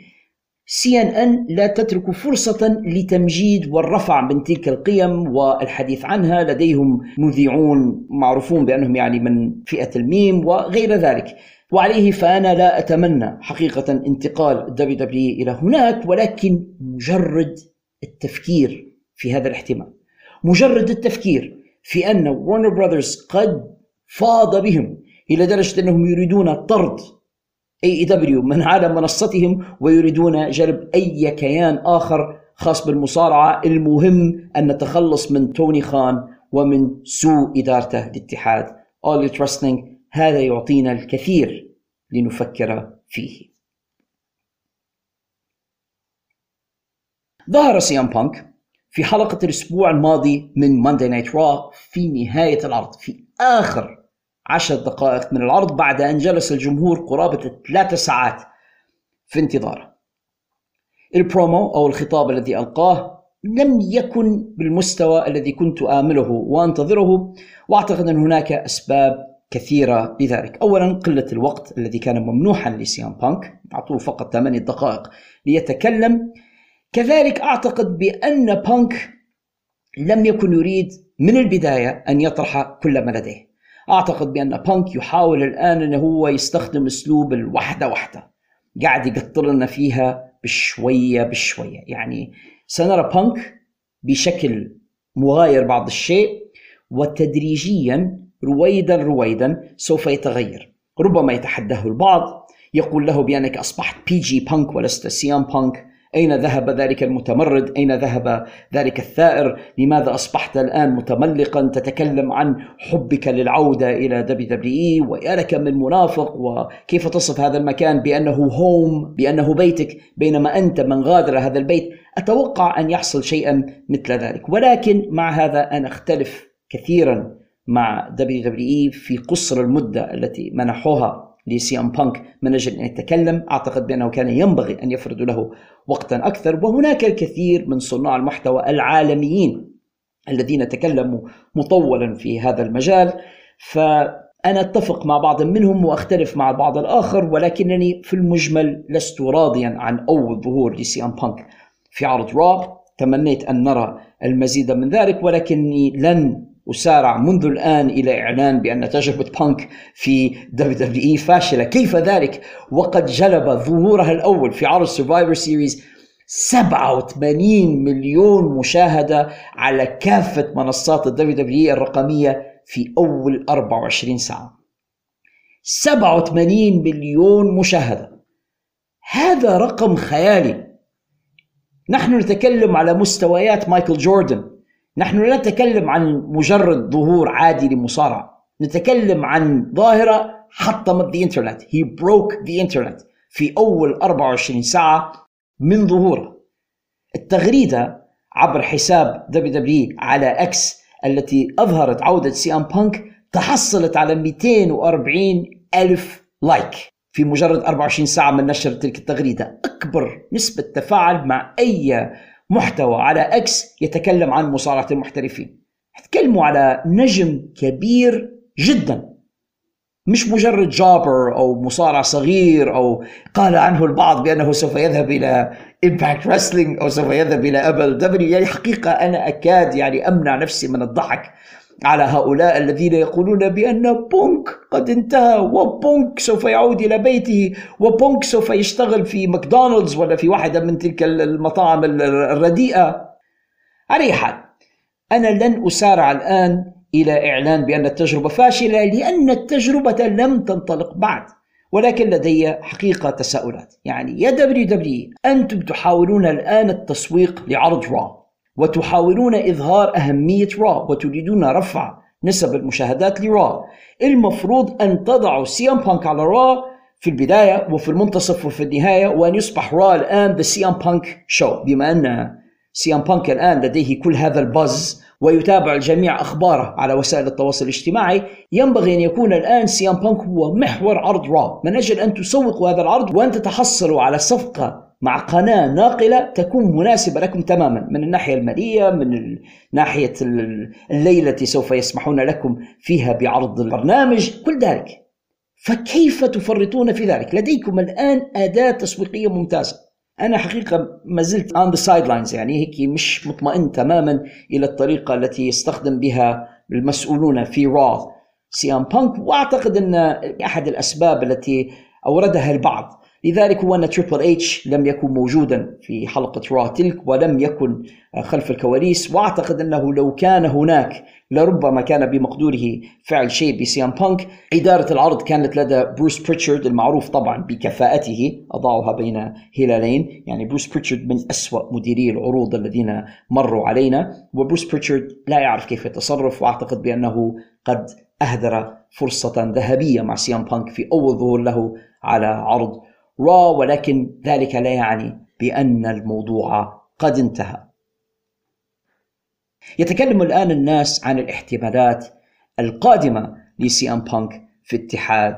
CNN لا تترك فرصة لتمجيد والرفع من تلك القيم والحديث عنها. لديهم مذيعون معروفون بأنهم يعني من فئة الميم وغير ذلك. وعليه فأنا لا أتمنى حقيقة انتقال ال WWE إلى هناك ولكن مجرد التفكير في هذا الاحتمال مجرد التفكير في أن Warner Brothers قد فاض بهم إلى درجة أنهم يريدون طرد AEW من على منصتهم ويريدون جلب أي كيان آخر خاص بالمصارعة. المهم أن نتخلص من توني خان ومن سوء إدارته لاتحاد All Elite هذا يعطينا الكثير لنفكر فيه. ظهر CM Punk في حلقة الأسبوع الماضي من Monday Night Raw في نهاية العرض في آخر عشر دقائق من العرض بعد أن جلس الجمهور قرابة ثلاث ساعات في انتظاره البرومو أو الخطاب الذي ألقاه لم يكن بالمستوى الذي كنت آمله وأنتظره وأعتقد أن هناك أسباب كثيرة لذلك أولا قلة الوقت الذي كان ممنوحا ل CM Punk أعطوه فقط 8 دقائق ليتكلم. كذلك أعتقد بأن بانك لم يكن يريد من البداية أن يطرح كل ما لديه. أعتقد بأن بانك يحاول الآن انه هو يستخدم أسلوب الوحدة وحدة. قاعد يقطر لنا فيها بشوية بشوية. يعني سنرى بانك بشكل مغاير بعض الشيء وتدريجيا رويدا رويدا سوف يتغير. ربما يتحداه البعض يقول له بأنك أصبحت PG Punk ولست CM Punk. أين ذهب ذلك المتمرد؟ أين ذهب ذلك الثائر؟ لماذا أصبحت الآن متملقا تتكلم عن حبك للعودة إلى WWE ويا لك من منافق وكيف تصف هذا المكان بأنه home بأنه بيتك بينما أنت من غادر هذا البيت أتوقع أن يحصل شيئا مثل ذلك ولكن مع هذا أنا أختلف كثيرا مع WWE في قصر المدة التي منحوها ل CM Punk من أجل أن يتكلم أعتقد بأنه كان ينبغي أن يفرضوا له وقتا أكثر. وهناك الكثير من صناع المحتوى العالميين الذين تكلموا مطولا في هذا المجال. فأنا أتفق مع بعض منهم وأختلف مع البعض الآخر ولكنني في المجمل لست راضيا عن أول ظهور ل CM Punk في عرض Raw. تمنيت أن نرى المزيد من ذلك ولكني لن أسارع منذ الآن إلى إعلان بأن تجربة بانك في WWE فاشلة. كيف ذلك؟ وقد جلب ظهورها الأول في عرض Survivor Series 87 مليون مشاهدة على كافة منصات ال WWE الرقمية في أول 24 ساعة. 87 مليون مشاهدة. هذا رقم خيالي. نحن نتكلم على مستويات مايكل جوردن. نحن لا نتكلم عن مجرد ظهور عادي لمصارعة نتكلم عن ظاهرة حطمت the internet. He broke the internet في أول 24 ساعة من ظهوره. التغريدة عبر حساب دبليو على إكس التي أظهرت عودة سي ام بانك تحصلت على 240 ألف like في مجرد 24 ساعة من نشر تلك التغريدة. أكبر نسبة تفاعل مع أي محتوى على إكس يتكلم عن مصارعة المحترفين. تكلموا على نجم كبير جدا. مش مجرد jobber أو مصارع صغير أو قال عنه البعض بأنه سوف يذهب إلى امباكت رسلينج أو سوف يذهب إلى إيه إي دبليو. يعني حقيقة أنا أكاد يعني أمنع نفسي من الضحك. على هؤلاء الذين يقولون بأن بونك قد انتهى وبونك سوف يعود إلى بيته وبونك سوف يشتغل في ماكدونالدز ولا في واحدة من تلك المطاعم الرديئة. على أي حال أنا لن أسارع الآن إلى إعلان بأن التجربة فاشلة لأن التجربة لم تنطلق بعد ولكن لدي حقيقة تساؤلات. يعني يا دبليو دبليو أنتم تحاولون الآن التسويق لعرض را وتحاولون إظهار أهمية را وتريدون رفع نسب المشاهدات لرا. المفروض أن تضعوا سيام بانك على را في البداية وفي المنتصف وفي النهاية وأن يصبح را الآن the CM Punk show بما أن سيام بانك الآن لديه كل هذا ال buzz ويتابع الجميع أخباره على وسائل التواصل الاجتماعي ينبغي أن يكون الآن سيام بانك هو محور عرض را. من أجل أن تسوقوا هذا العرض وأن تتحصلوا على صفقة مع قناة ناقلة تكون مناسبة لكم تماما. من الناحية المالية من ناحية الليلة التي سوف يسمحون لكم فيها بعرض البرنامج. كل ذلك فكيف تفرطون في ذلك؟ لديكم الآن أداة تسويقية ممتازة. أنا حقيقة ما زلت on the sidelines يعني هيك مش مطمئن تماما إلى الطريقة التي يستخدم بها المسؤولون في را سيام بانك وأعتقد أن أحد الأسباب التي أوردها البعض لذلك هو أن تريبل اتش لم يكن موجودا في حلقة را تلك ولم يكن خلف الكواليس وأعتقد أنه لو كان هناك لربما كان بمقدوره فعل شيء بسيام بانك. إدارة العرض كانت لدى بروس بريتشارد المعروف طبعا بكفاءته أضعها بين هلالين يعني بروس بريتشارد من أسوأ مديري العروض الذين مروا علينا وبروس بريتشارد لا يعرف كيف يتصرف وأعتقد بأنه قد أهدر فرصة ذهبية مع سيام بانك في أول ظهور له على عرض را ولكن ذلك لا يعني بأن الموضوع قد انتهى. يتكلم الآن الناس عن الاحتمالات القادمة لسي إم بانك في اتحاد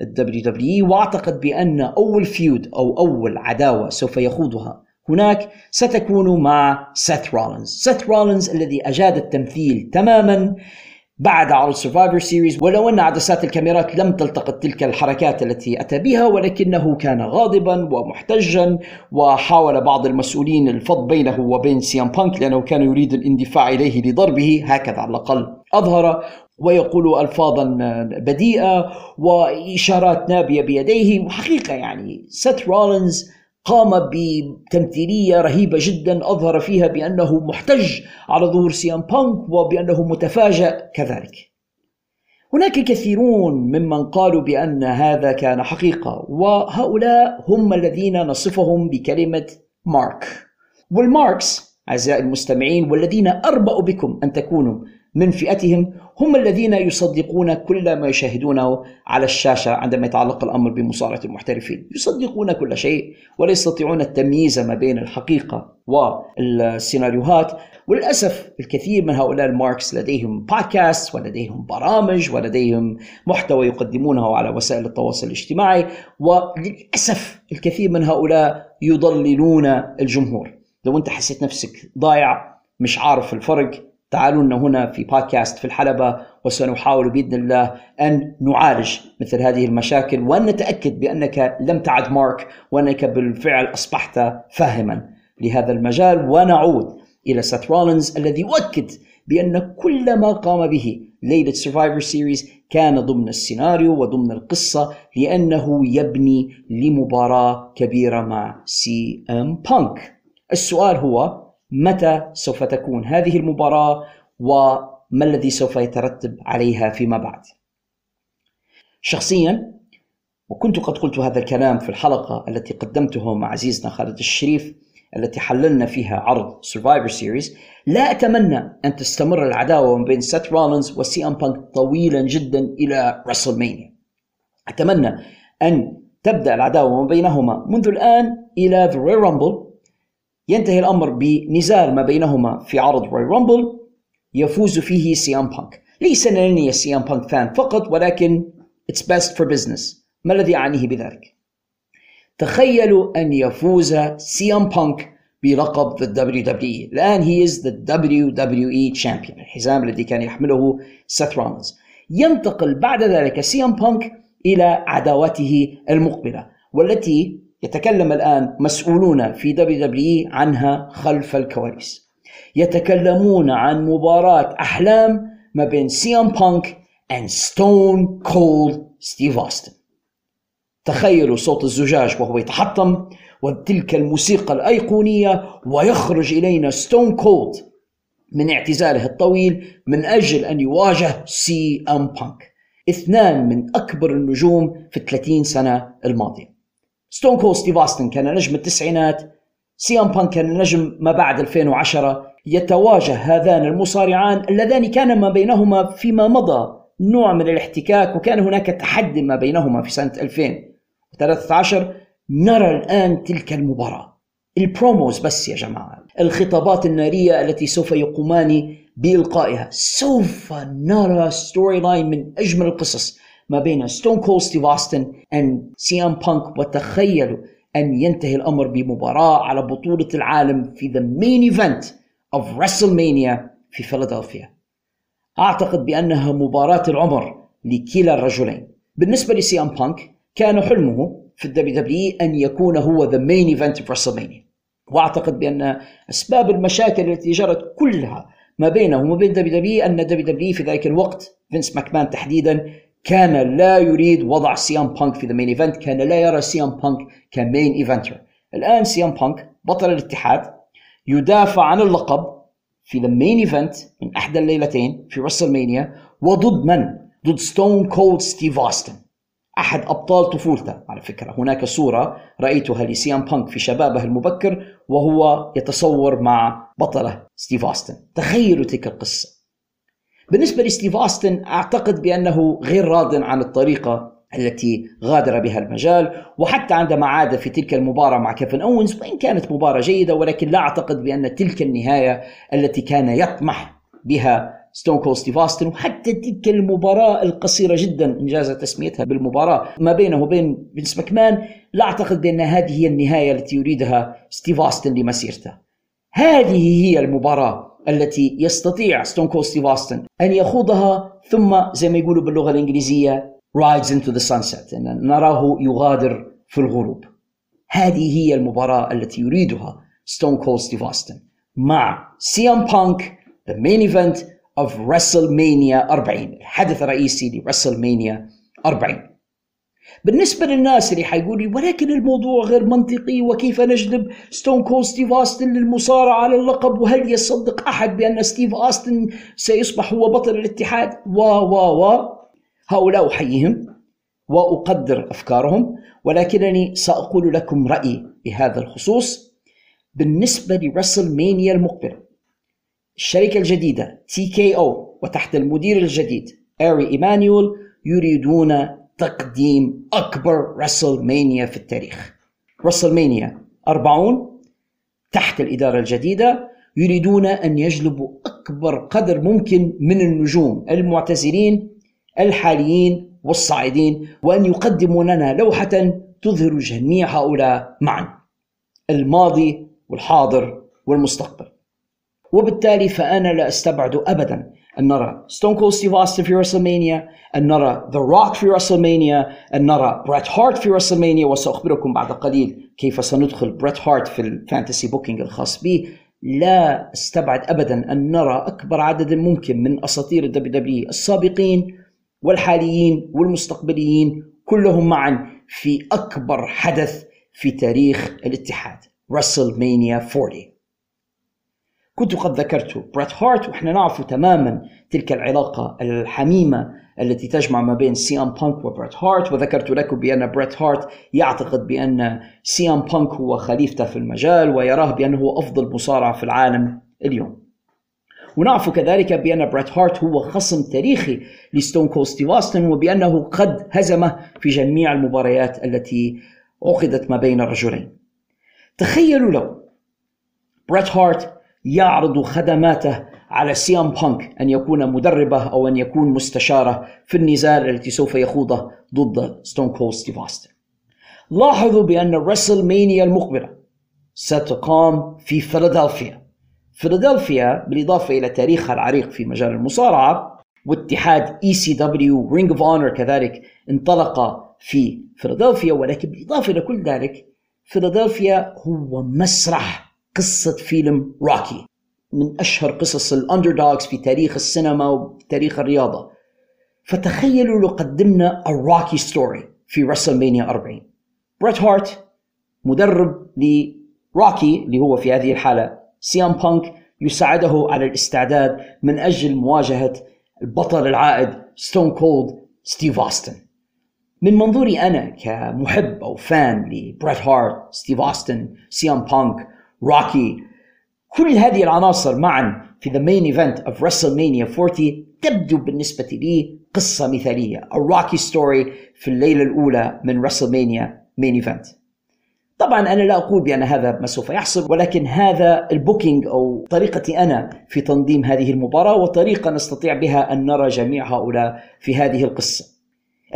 الدبليو دبليو واعتقد بأن أول feud أو أول عداوة سوف يخوضها هناك ستكون مع سيث رولينز. سيث رولينز الذي أجاد التمثيل تماما بعد عرض سرفايفر سيريز ولو أن عدسات الكاميرات لم تلتقط تلك الحركات التي أتى بها ولكنه كان غاضبا ومحتجا وحاول بعض المسؤولين الفض بينه وبين سيام بانك لأنه كان يريد الاندفاع إليه لضربه هكذا على الأقل. أظهر ويقول ألفاظا بذيئة وإشارات نابية بيديه. وحقيقة يعني سيث رولينز قام بتمثيلية رهيبة جدا أظهر فيها بأنه محتج على ظهور سيام بانك وبأنه متفاجأ كذلك. هناك كثيرون ممن قالوا بأن هذا كان حقيقة وهؤلاء هم الذين نصفهم بكلمة mark. وال marks أعزائي المستمعين والذين أربأ بكم أن تكونوا من فئتهم هم الذين يصدقون كل ما يشاهدونه على الشاشة عندما يتعلق الأمر بمصارعة المحترفين. يصدقون كل شيء ولا يستطيعون التمييز ما بين الحقيقة والسيناريوهات. وللأسف الكثير من هؤلاء ال marks لديهم بودكاست ولديهم برامج ولديهم محتوى يقدمونه على وسائل التواصل الاجتماعي. وللأسف الكثير من هؤلاء يضللون الجمهور. لو أنت حسيت نفسك ضايع مش عارف الفرق تعالوا لنا هنا في بودكاست في الحلبة وسنحاول بإذن الله أن نعالج مثل هذه المشاكل وأن نتأكد بأنك لم تعد mark وأنك بالفعل أصبحت فاهما لهذا المجال. ونعود إلى سيث رولينز الذي يؤكد بأن كل ما قام به ليلة سرفايفر سيريز كان ضمن السيناريو وضمن القصة لأنه يبني لمباراة كبيرة مع سي ام بانك السؤال هو متى سوف تكون هذه المباراة وما الذي سوف يترتب عليها فيما بعد. شخصيا وكنت قد قلت هذا الكلام في الحلقة التي قدمته مع عزيزنا خالد الشريف التي حللنا فيها عرض سرفايفر سيريز لا أتمنى أن تستمر العداوة ما بين سيث رولينز وسي إم بانك طويلا جدا إلى رسلمانيا أتمنى أن تبدأ العداوة ما بينهما منذ الآن إلى the Rumble ينتهي الأمر بنزال ما بينهما في عرض رويال رامبل يفوز فيه سيام بانك. ليس لأنني سيام بانك fan فقط ولكن it's best for business. ما الذي أعنيه بذلك؟ تخيلوا أن يفوز سيام بانك بلقب the WWE الآن he is the WWE champion الحزام الذي كان يحمله سيث رولينز ينتقل بعد ذلك سي ام بانك إلى عداوته المقبلة والتي يتكلم الآن مسؤولون في WWE عنها خلف الكواليس. يتكلمون عن مباراة أحلام ما بين سي إم بانك and Stone Cold ستيف أوستن تخيلوا صوت الزجاج وهو يتحطم وتلك الموسيقى الأيقونية ويخرج إلينا ستون كولد من اعتزاله الطويل من أجل أن يواجه سي أم بانك. اثنان من أكبر النجوم في الثلاثين سنة الماضية. ستون كولد ستيف أوستن كان نجم التسعينات. سي أم بانك كان نجم ما بعد 2010 يتواجه هذان المصارعان اللذان كان ما بينهما فيما مضى نوع من الاحتكاك وكان هناك تحدي ما بينهما في سنة 2013 نرى الآن تلك المباراة. ال promos بس يا جماعة. الخطابات النارية التي سوف يقومان بإلقائها. سوف نرى storyline من أجمل القصص. ما بين ستون كولد ستيف أوستن and سي ام بانك وتخيلوا أن ينتهي الأمر بمباراة على بطولة العالم في the main event of WrestleMania في فيلادلفيا أعتقد بأنها مباراة العمر لكلا الرجلين. بالنسبة لسي ام بانك كان حلمه في ال WWE أن يكون هو the main event في WrestleMania وأعتقد بأن أسباب المشاكل التي جرت كلها ما بينه وما بين دبليو دبليو أن دبليو دبليو في ذلك الوقت فينس ماكمان تحديدا كان لا يريد وضع سي إم بانك في the main event كان لا يرى سي إم بانك ك main eventer الآن سي إم بانك بطل الاتحاد يدافع عن اللقب في the main event من احدى الليلتين في WrestleMania وضد من؟ ضد ستون كولد ستيف اوستن أحد أبطال طفولته. على فكرة هناك صورة رأيتها لسي ام بانك في شبابه المبكر وهو يتصور مع بطله ستيف أوستن تخيلوا تلك القصة. بالنسبة لستيف أوستن أعتقد بأنه غير راض عن الطريقة التي غادر بها المجال وحتى عندما عاد في تلك المباراة مع كيفن أوينز وإن كانت مباراة جيدة ولكن لا أعتقد بأن تلك النهاية التي كان يطمح بها ستون كولد ستيف أوستن وحتى تلك المباراة القصيرة جدا إن جاز تسميتها بالمباراة ما بينه وبين فينس ماكمان لا أعتقد بأن هذه هي النهاية التي يريدها ستيف أوستن لمسيرته. هذه هي المباراة التي يستطيع ستون كولد ستيف أوستن أن يخوضها ثم زي ما يقولوا باللغة الإنجليزية rides into the sunset أن نراه يغادر في الغروب. هذه هي المباراة التي يريدها ستون كولد ستيف أوستن مع سي ام بانك the main event of WrestleMania 40 الحدث الرئيسي ل WrestleMania 40 بالنسبة للناس اللي حيقولي ولكن الموضوع غير منطقي وكيف نجلب ستون كولد ستيف أوستن للمصارعة على اللقب؟ وهل يصدق أحد بأن ستيف أوستن سيصبح هو بطل الاتحاد؟ و و و. هؤلاء أحييهم وأقدر أفكارهم ولكنني سأقول لكم رأيي بهذا الخصوص. بالنسبة لرسل مانيا المقبلة الشركة الجديدة تي كي أو وتحت المدير الجديد أري ايمانويل يريدون تقديم أكبر رسل مانيا في التاريخ. رسل مانيا 40 تحت الإدارة الجديدة يريدون أن يجلبوا أكبر قدر ممكن من النجوم المعتزلين الحاليين والصاعدين وأن يقدموا لنا لوحة تظهر جميع هؤلاء معا الماضي والحاضر والمستقبل. وبالتالي فأنا لا أستبعد أبدا أن نرى ستون كولد ستيف أوستن في WrestleMania أن نرى ذا روك في WrestleMania أن نرى بريت هارت في WrestleMania وسأخبركم بعد قليل كيف سندخل بريت هارت في ال fantasy booking الخاص به لا أستبعد ابدا أن نرى أكبر عدد ممكن من أساطير ال WWE السابقين والحاليين والمستقبليين كلهم معا في أكبر حدث في تاريخ الاتحاد. WrestleMania 40 كنت قد ذكرت بريت هارت وإحنا نعرف تماما. تلك العلاقة الحميمة التي تجمع ما بين سي ام بانك وبريت هارت وذكرت لكم بأن بريت هارت يعتقد بأن سي ام بانك هو خليفته في المجال ويراه بأنه أفضل مصارع في العالم اليوم. ونعرف كذلك بأن بريت هارت هو خصم تاريخي لستون كولد ستيف أوستن وبأنه قد هزمه في جميع المباريات التي عقدت ما بين الرجلين تخيلوا لو بريت هارت يعرض خدماته على سي ام بانك أن يكون مدربه أو أن يكون مستشاره في النزال التي سوف يخوضه ضد ستون كولد ستيف اوستن. لاحظوا بأن ال WrestleMania المقبلة ستقام في فيلادلفيا فيلادلفيا بالإضافة إلى تاريخها العريق في مجال المصارعة واتحاد ECW Ring of Honor كذلك انطلق في فيلادلفيا ولكن بالإضافة إلى كل ذلك فيلادلفيا هو مسرح قصة فيلم روكي من أشهر قصص ال underdogs في تاريخ السينما وتاريخ الرياضة. فتخيلوا لو قدمنا ال Rocky story في WrestleMania 40 بريت هارت مدرب لروكي اللي هو في هذه الحالة سي ام بانك يساعده على الاستعداد من أجل مواجهة البطل العائد ستون كولد ستيف أوستن. من منظوري أنا كمحب أو fan لبريت هارت ستيف أوستن سي ام بانك روكي كل هذه العناصر معا في the main event of WrestleMania 40 تبدو بالنسبة لي قصة مثالية ال Rocky story في الليلة الأولى من WrestleMania main event. طبعا أنا لا أقول بأن هذا ما سوف يحصل ولكن هذا ال booking أو طريقتي أنا في تنظيم هذه المباراة وطريقة نستطيع بها أن نرى جميع هؤلاء في هذه القصة.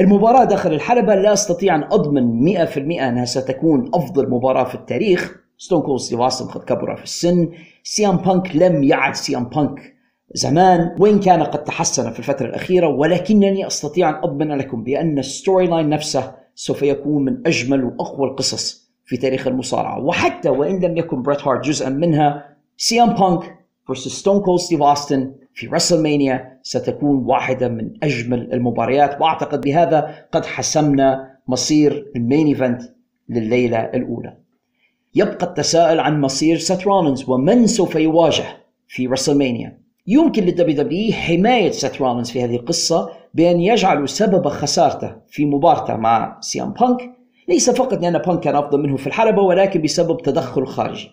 المباراة داخل الحلبة لا أستطيع أن أضمن 100% أنها ستكون أفضل مباراة في التاريخ Stone Cold ستيف أوستن قد كبر في السن. سي ام بانك لم يعد سي ام بانك زمان. وإن كان قد تحسن في الفترة الأخيرة ولكنني أستطيع أن أضمن لكم بأن ال storyline نفسه سوف يكون من أجمل وأقوى القصص في تاريخ المصارعة. وحتى وإن لم يكن بريت هارت جزءا منها سي ام بانك versus Stone Cold ستيف أوستن في رسلمانيا ستكون واحدة من أجمل المباريات. وأعتقد بهذا قد حسمنا مصير ال main event لليلة الأولى. يبقى التساؤل عن مصير سيث رولينز ومن سوف يواجه في رسلمانيا يمكن لل WWE حماية سيث رولينز في هذه القصة بأن يجعلوا سبب خسارته في مباراته مع سي ام بانك. ليس فقط لأن بانك كان أفضل منه في الحلبة ولكن بسبب تدخل خارجي.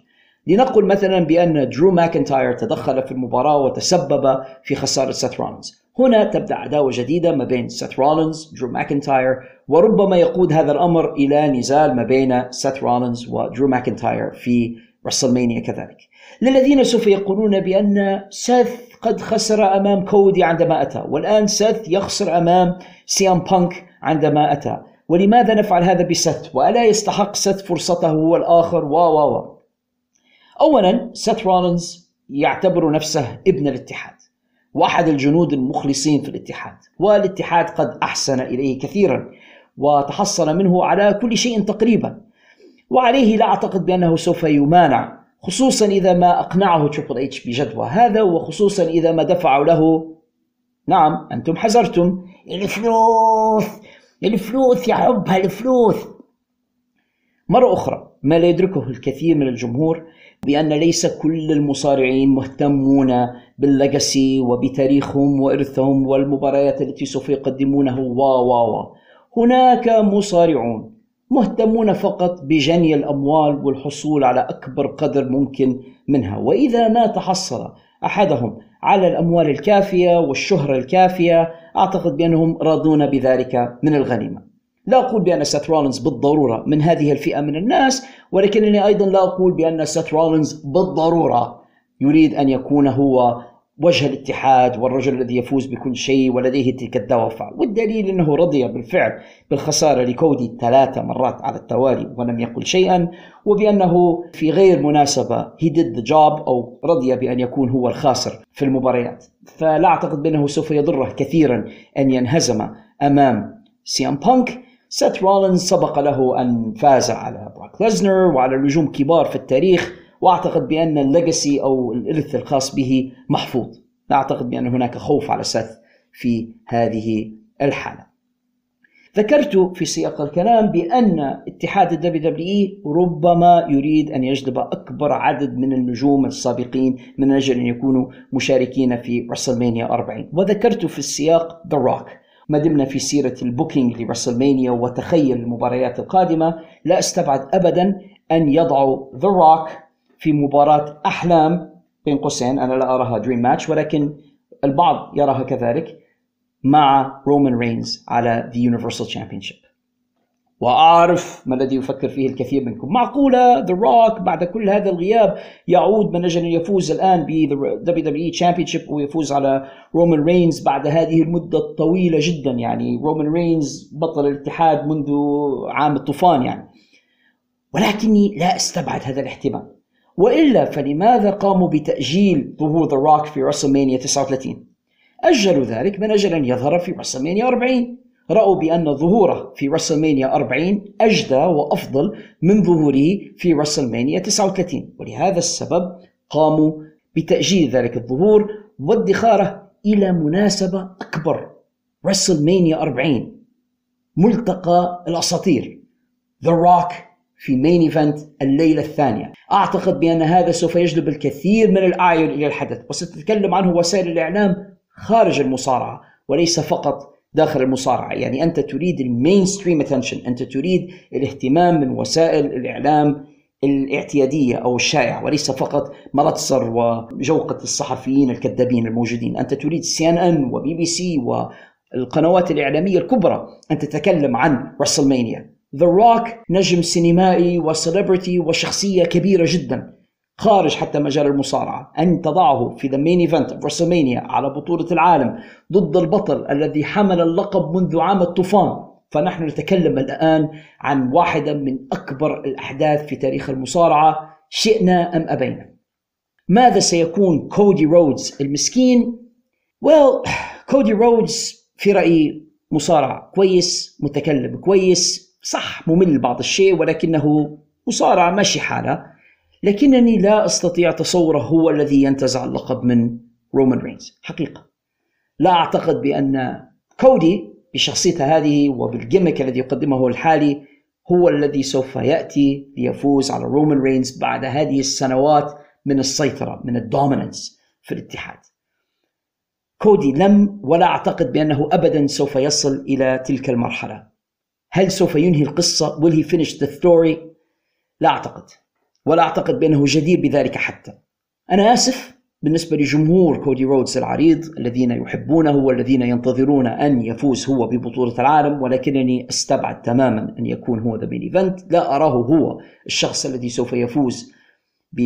لنقل مثلا بأن درو ماكنتاير تدخل في المباراة وتسبب في خسارة سيث رولينز. هنا تبدأ عداوة جديدة ما بين سيث رولينز درو ماكنتاير وربما يقود هذا الأمر إلى نزال ما بين سيث رولينز ودرو ماكنتاير في رسلمانيا كذلك. للذين سوف يقولون بأن سيث قد خسر أمام كودي عندما أتى والآن سيث يخسر أمام سي ام بانك عندما أتى. ولماذا نفعل هذا بسيث وألا يستحق سيث فرصته هو الآخر و و و أولا سيث رولينز يعتبر نفسه ابن الاتحاد. واحد الجنود المخلصين في الاتحاد والاتحاد قد أحسن إليه كثيرا وتحصل منه على كل شيء تقريبا وعليه لا أعتقد بأنه سوف يمانع خصوصا إذا ما أقنعه تريبل إتش بجدوى هذا وخصوصا إذا ما دفعوا له. نعم أنتم حزرتم. الفلوس! الفلوس يا حب هالفلوس مرة أخرى ما لا يدركه الكثير من الجمهور بأن ليس كل المصارعين مهتمون بالليجاسي وبتاريخهم وإرثهم والمباريات التي سوف يقدمونه. و و و هناك مصارعون مهتمون فقط بجني الأموال والحصول على أكبر قدر ممكن منها. وإذا ما تحصل أحدهم على الأموال الكافية والشهرة الكافية أعتقد بأنهم راضون بذلك من الغنيمة. لا أقول بأن سيث رولينز بالضرورة من هذه الفئة من الناس ولكنني أيضا لا أقول بأن سيث رولينز بالضرورة يريد أن يكون هو وجه الاتحاد والرجل الذي يفوز بكل شيء ولديه تلك الدوافع. والدليل أنه رضي بالفعل بالخسارة لكودي ثلاث مرات على التوالي ولم يقل شيئا وبأنه في غير مناسبة he did the job أو رضي بأن يكون هو الخاسر في المباريات. فلا أعتقد بأنه سوف يضره كثيرا أن ينهزم أمام سي ام بانك. سيث رولينز سبق له أن فاز على بروك ليزنر وعلى نجوم كبار في التاريخ. وأعتقد بأن ال legacy أو الإرث الخاص به محفوظ. لا أعتقد بأن هناك خوف على سيث في هذه الحالة. ذكرت في سياق الكلام بأن اتحاد ال WWE ربما يريد أن يجذب أكبر عدد من النجوم السابقين من أجل أن يكونوا مشاركين في رسلمانيا 40 وذكرت في السياق ذا روك ما دمنا في سيرة ال booking لرسلمانيا وتخيل المباريات القادمة. لا أستبعد أبدا أن يضعوا ذا روك في مباراة أحلام بين قوسين. أنا لا أراها dream match ولكن البعض يراها كذلك مع رومان رينز على the universal championship وأعرف ما الذي يفكر فيه الكثير منكم. معقولة ذا روك بعد كل هذا الغياب يعود من أجل أن يفوز الآن ب WWE championship ويفوز على رومان رينز بعد هذه المدة الطويلة جدا. يعني رومان رينز بطل الاتحاد منذ عام الطوفان يعني. ولكني لا أستبعد هذا الاحتمال. وإلا فلماذا قاموا بتأجيل ظهور ذا روك في رسلمانيا 39 أجلوا ذلك من أجل أن يظهر في رسلمانيا 40 رأوا بأن ظهوره في رسلمانيا 40 أجدى وأفضل من ظهوره في رسلمانيا 39 ولهذا السبب قاموا بتأجيل ذلك الظهور وادخاره إلى مناسبة أكبر رسلمانيا 40 ملتقى الأساطير. ذا روك في main event الليلة الثانية. أعتقد بأن هذا سوف يجلب الكثير من الأعين إلى الحدث وستتكلم عنه وسائل الإعلام خارج المصارعة وليس فقط داخل المصارعة. يعني أنت تريد ال mainstream attention أنت تريد الاهتمام من وسائل الإعلام الاعتيادية أو الشائعة وليس فقط ملتزر وجوقة الصحفيين الكذابين الموجودين. أنت تريد CNN و BBC والقنوات الإعلامية الكبرى. أن تتكلم عن رسلمانيا ذا روك نجم سينمائي و celebrity وشخصية كبيرة جدا. خارج حتى مجال المصارعة. أن تضعه في the main event رسلمانيا على بطولة العالم ضد البطل الذي حمل اللقب منذ عام الطوفان. فنحن نتكلم الآن عن واحدة من أكبر الأحداث في تاريخ المصارعة شئنا أم أبينا. ماذا سيكون كودي رودز المسكين؟ well كودي رودز في رأيي مصارع كويس متكلم كويس صح ممل بعض الشيء ولكنه مصارع ماشي حاله. لكنني لا أستطيع تصوره هو الذي ينتزع اللقب من رومان رينز حقيقة. لا أعتقد بأن كودي بشخصيته هذه وبال gimmick الذي يقدمه الحالي هو الذي سوف يأتي ليفوز على رومان رينز بعد هذه السنوات من السيطرة من ال dominance في الاتحاد. كودي لم ولا أعتقد بأنه ابدا سوف يصل إلى تلك المرحلة. هل سوف ينهي القصة؟ Will he finish the story لا أعتقد. ولا أعتقد بأنه جدير بذلك حتى. أنا آسف بالنسبة لجمهور كودي رودز العريض الذين يحبونه والذين ينتظرون أن يفوز هو ببطولة العالم ولكنني أستبعد تماما أن يكون هو the main event لا أراه هو الشخص الذي سوف يفوز ب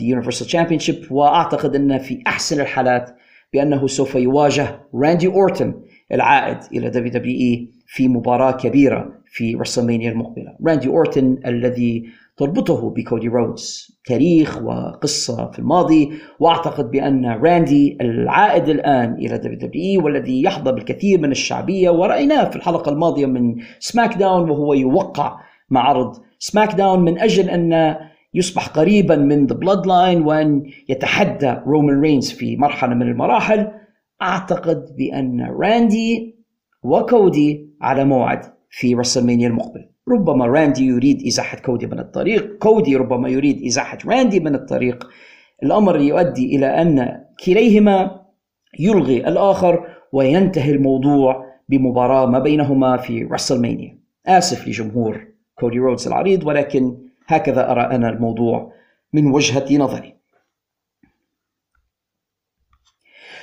universal championship وأعتقد أن في أحسن الحالات بأنه سوف يواجه راندي أورتن العائد إلى WWE في مباراة كبيرة في WrestleMania المقبلة. راندي أورتن الذي تربطه بكودي رودز تاريخ وقصة في الماضي وأعتقد بأن راندي العائد الآن إلى دبليو والذي يحظى بالكثير من الشعبية. ورأيناه في الحلقة الماضية من SmackDown وهو يوقع مع عرض SmackDown من أجل أن يصبح قريبا من the Bloodline وأن يتحدى رومان رينز في مرحلة من المراحل. أعتقد بأن راندي وكودي على موعد في WrestleMania المقبل. ربما راندي يريد إزاحة كودي من الطريق كودي ربما يريد إزاحة راندي من الطريق. الأمر يؤدي إلى أن كليهما يلغي الآخر وينتهي الموضوع بمباراة ما بينهما في WrestleMania. آسف لجمهور كودي رودز العريض ولكن هكذا أرى أنا الموضوع من وجهة نظري.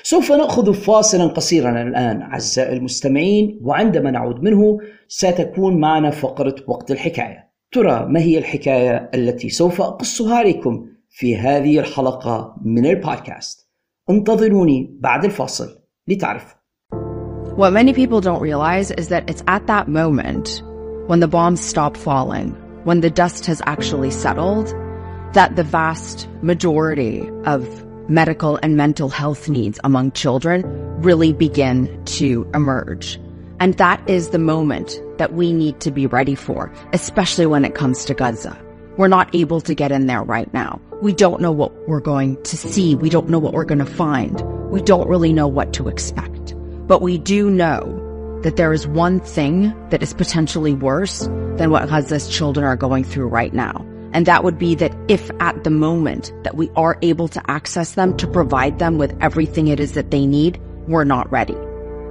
سوف نأخذ فاصلا قصيرا الآن أعزائي المستمعين وعندما نعود منه ستكون معنا فقرة وقت الحكاية. ترى ما هي الحكاية التي سوف أقصها عليكم في هذه الحلقة من البودكاست؟ انتظروني بعد الفاصل لتعرفوا. What many people don't realize is that it's at that moment when the bombs stop falling, when the dust has actually settled, that the vast majority of medical and mental health needs among children really begin to emerge. And that is the moment that we need to be ready for, especially when it comes to Gaza. We're not able to get in there right now. We don't know what we're going to see. We don't know what we're going to find. We don't really know what to expect. But we do know that there is one thing that is potentially worse than what Gaza's children are going through right now. And that would be that if at the moment that we are able to access them to provide them with everything it is that they need, we're not ready.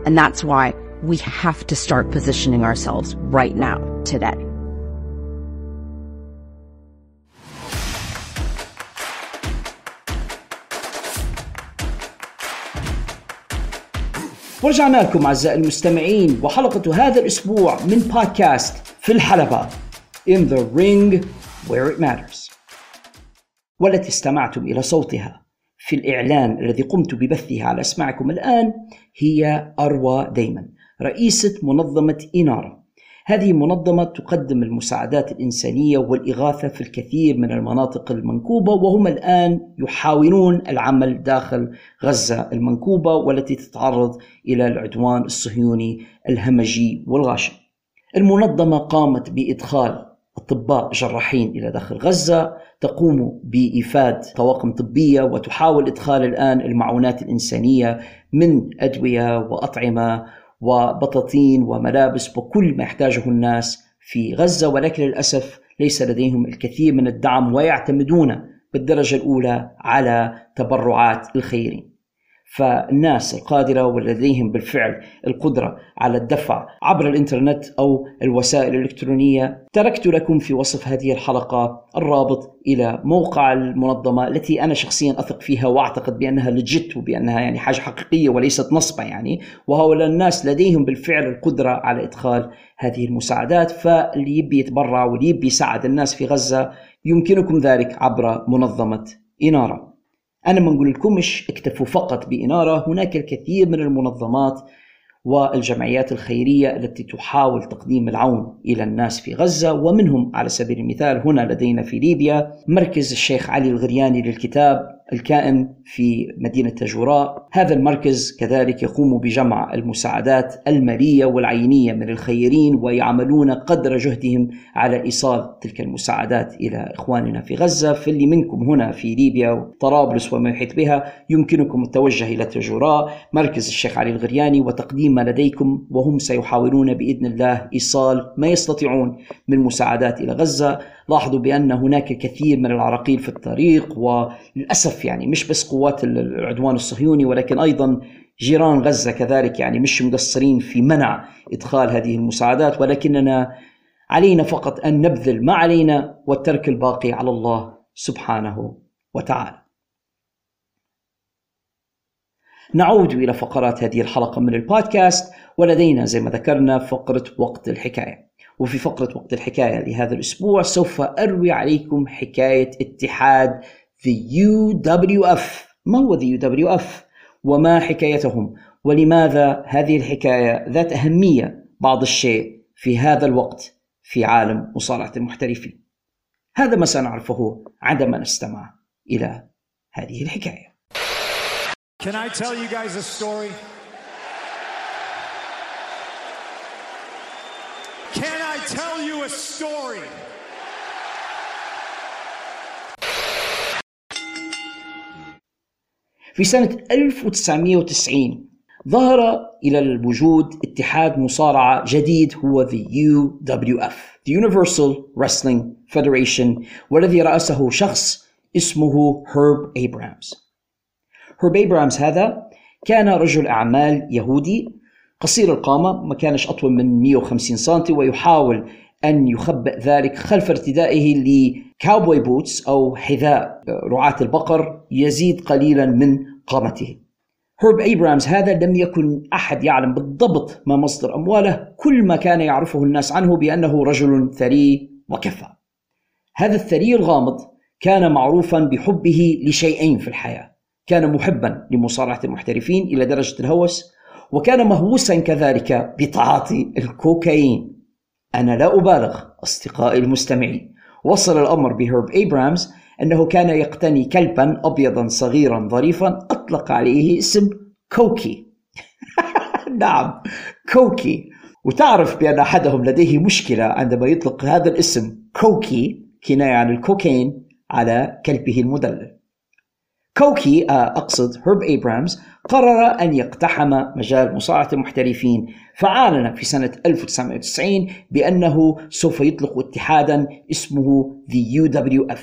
And that's why we have to start positioning ourselves right now, today. ورجعنا لكم أعزائي المستمعين وحلقة هذا الأسبوع من بودكاست في الحلبة In the Ring where it matters والتي استمعتم إلى صوتها في الإعلان الذي قمت ببثه على أسماعكم الآن هي أروى ديمن رئيسة منظمة إنارة هذه منظمة تقدم المساعدات الإنسانية والإغاثة في الكثير من المناطق المنكوبة وهم الآن يحاولون العمل داخل غزة المنكوبة والتي تتعرض إلى العدوان الصهيوني الهمجي والغاشم. المنظمة قامت بإدخال أطباء جراحين إلى داخل غزة. تقوم بإيفاد طواقم طبية وتحاول إدخال الآن المعونات الإنسانية من أدوية وأطعمة وبطاطين وملابس وكل ما يحتاجه الناس في غزة. ولكن للأسف ليس لديهم الكثير من الدعم ويعتمدون بالدرجة الأولى على تبرعات الخيرين. فالناس القادرة ولديهم بالفعل القدرة على الدفع عبر الإنترنت أو الوسائل الإلكترونية تركت لكم في وصف هذه الحلقة الرابط إلى موقع المنظمة التي أنا شخصيا أثق فيها وأعتقد بأنها لجت وبأنها يعني حاجة حقيقية وليست نصبة يعني وهؤلاء الناس لديهم بالفعل القدرة على إدخال هذه المساعدات. فاللي يبي يتبرع واللي يبي يساعد الناس في غزة يمكنكم ذلك عبر منظمة إنارة. أنا ما نقول لكمش اكتفوا فقط بإنارة هناك الكثير من المنظمات والجمعيات الخيرية التي تحاول تقديم العون إلى الناس في غزة ومنهم على سبيل المثال هنا لدينا في ليبيا مركز الشيخ علي الغرياني للكتاب الكائن في مدينة تجوراء هذا المركز كذلك يقوم بجمع المساعدات المالية والعينية من الخيرين ويعملون قدر جهدهم على إيصال تلك المساعدات إلى إخواننا في غزة فاللي منكم هنا في ليبيا وطرابلس وما يحيط بها. يمكنكم التوجه إلى تجوراء مركز الشيخ علي الغرياني وتقديم ما لديكم وهم سيحاولون بإذن الله إيصال ما يستطيعون من مساعدات إلى غزة. لاحظوا بأن هناك الكثير من العراقيل في الطريق وللأسف يعني مش بس قوات العدوان الصهيوني ولكن أيضا جيران غزة كذلك يعني مش مقصرين في منع إدخال هذه المساعدات ولكننا علينا فقط أن نبذل ما علينا والترك الباقي على الله سبحانه وتعالى. نعود إلى فقرات هذه الحلقة من البودكاست ولدينا زي ما ذكرنا فقرة وقت الحكاية. وفي فقرة وقت الحكاية لهذا الأسبوع سوف أروي عليكم حكاية اتحاد the UWF ما هو the UWF وما حكايتهم؟ ولماذا هذه الحكاية ذات أهمية بعض الشيء في هذا الوقت في عالم مصارعة المحترفين؟ هذا ما سنعرفه عندما نستمع إلى هذه الحكاية. Can I tell you guys a story? Can I tell you a story? في سنة 1990 ظهر إلى الوجود اتحاد مصارعة جديد هو the UWF the Universal Wrestling Federation والذي رأسه شخص اسمه هيرب أبرامز هيرب أبرامز هذا كان رجل أعمال يهودي قصير القامة ما كانش أطول من 150 سم ويحاول أن يخبئ ذلك خلف ارتدائه ل cowboy boots أو حذاء رعاة البقر يزيد قليلا من قامته. هيرب أبرامز هذا لم يكن أحد يعلم بالضبط ما مصدر أمواله كل ما كان يعرفه الناس عنه بأنه رجل ثري وكفى. هذا الثري الغامض كان معروفا بحبه لشيئين في الحياة. كان محبا لمصارعة المحترفين إلى درجة الهوس وكان مهووسا كذلك بتعاطي الكوكايين. أنا لا أبالغ أصدقائي المستمعين. وصل الأمر بهيرب إبرامز أنه كان يقتني كلبا أبيضا صغيرا ظريفا أطلق عليه اسم كوكي. نعم كوكي. وتعرف بأن أحدهم لديه مشكلة عندما يطلق هذا الاسم كوكي كناية عن الكوكين على كلبه المدلل. كوكي أقصد هيرب إبرامز قرر أن يقتحم مجال مصارعة المحترفين. فأعلن في سنة 1990 بأنه سوف يطلق اتحادا اسمه The UWF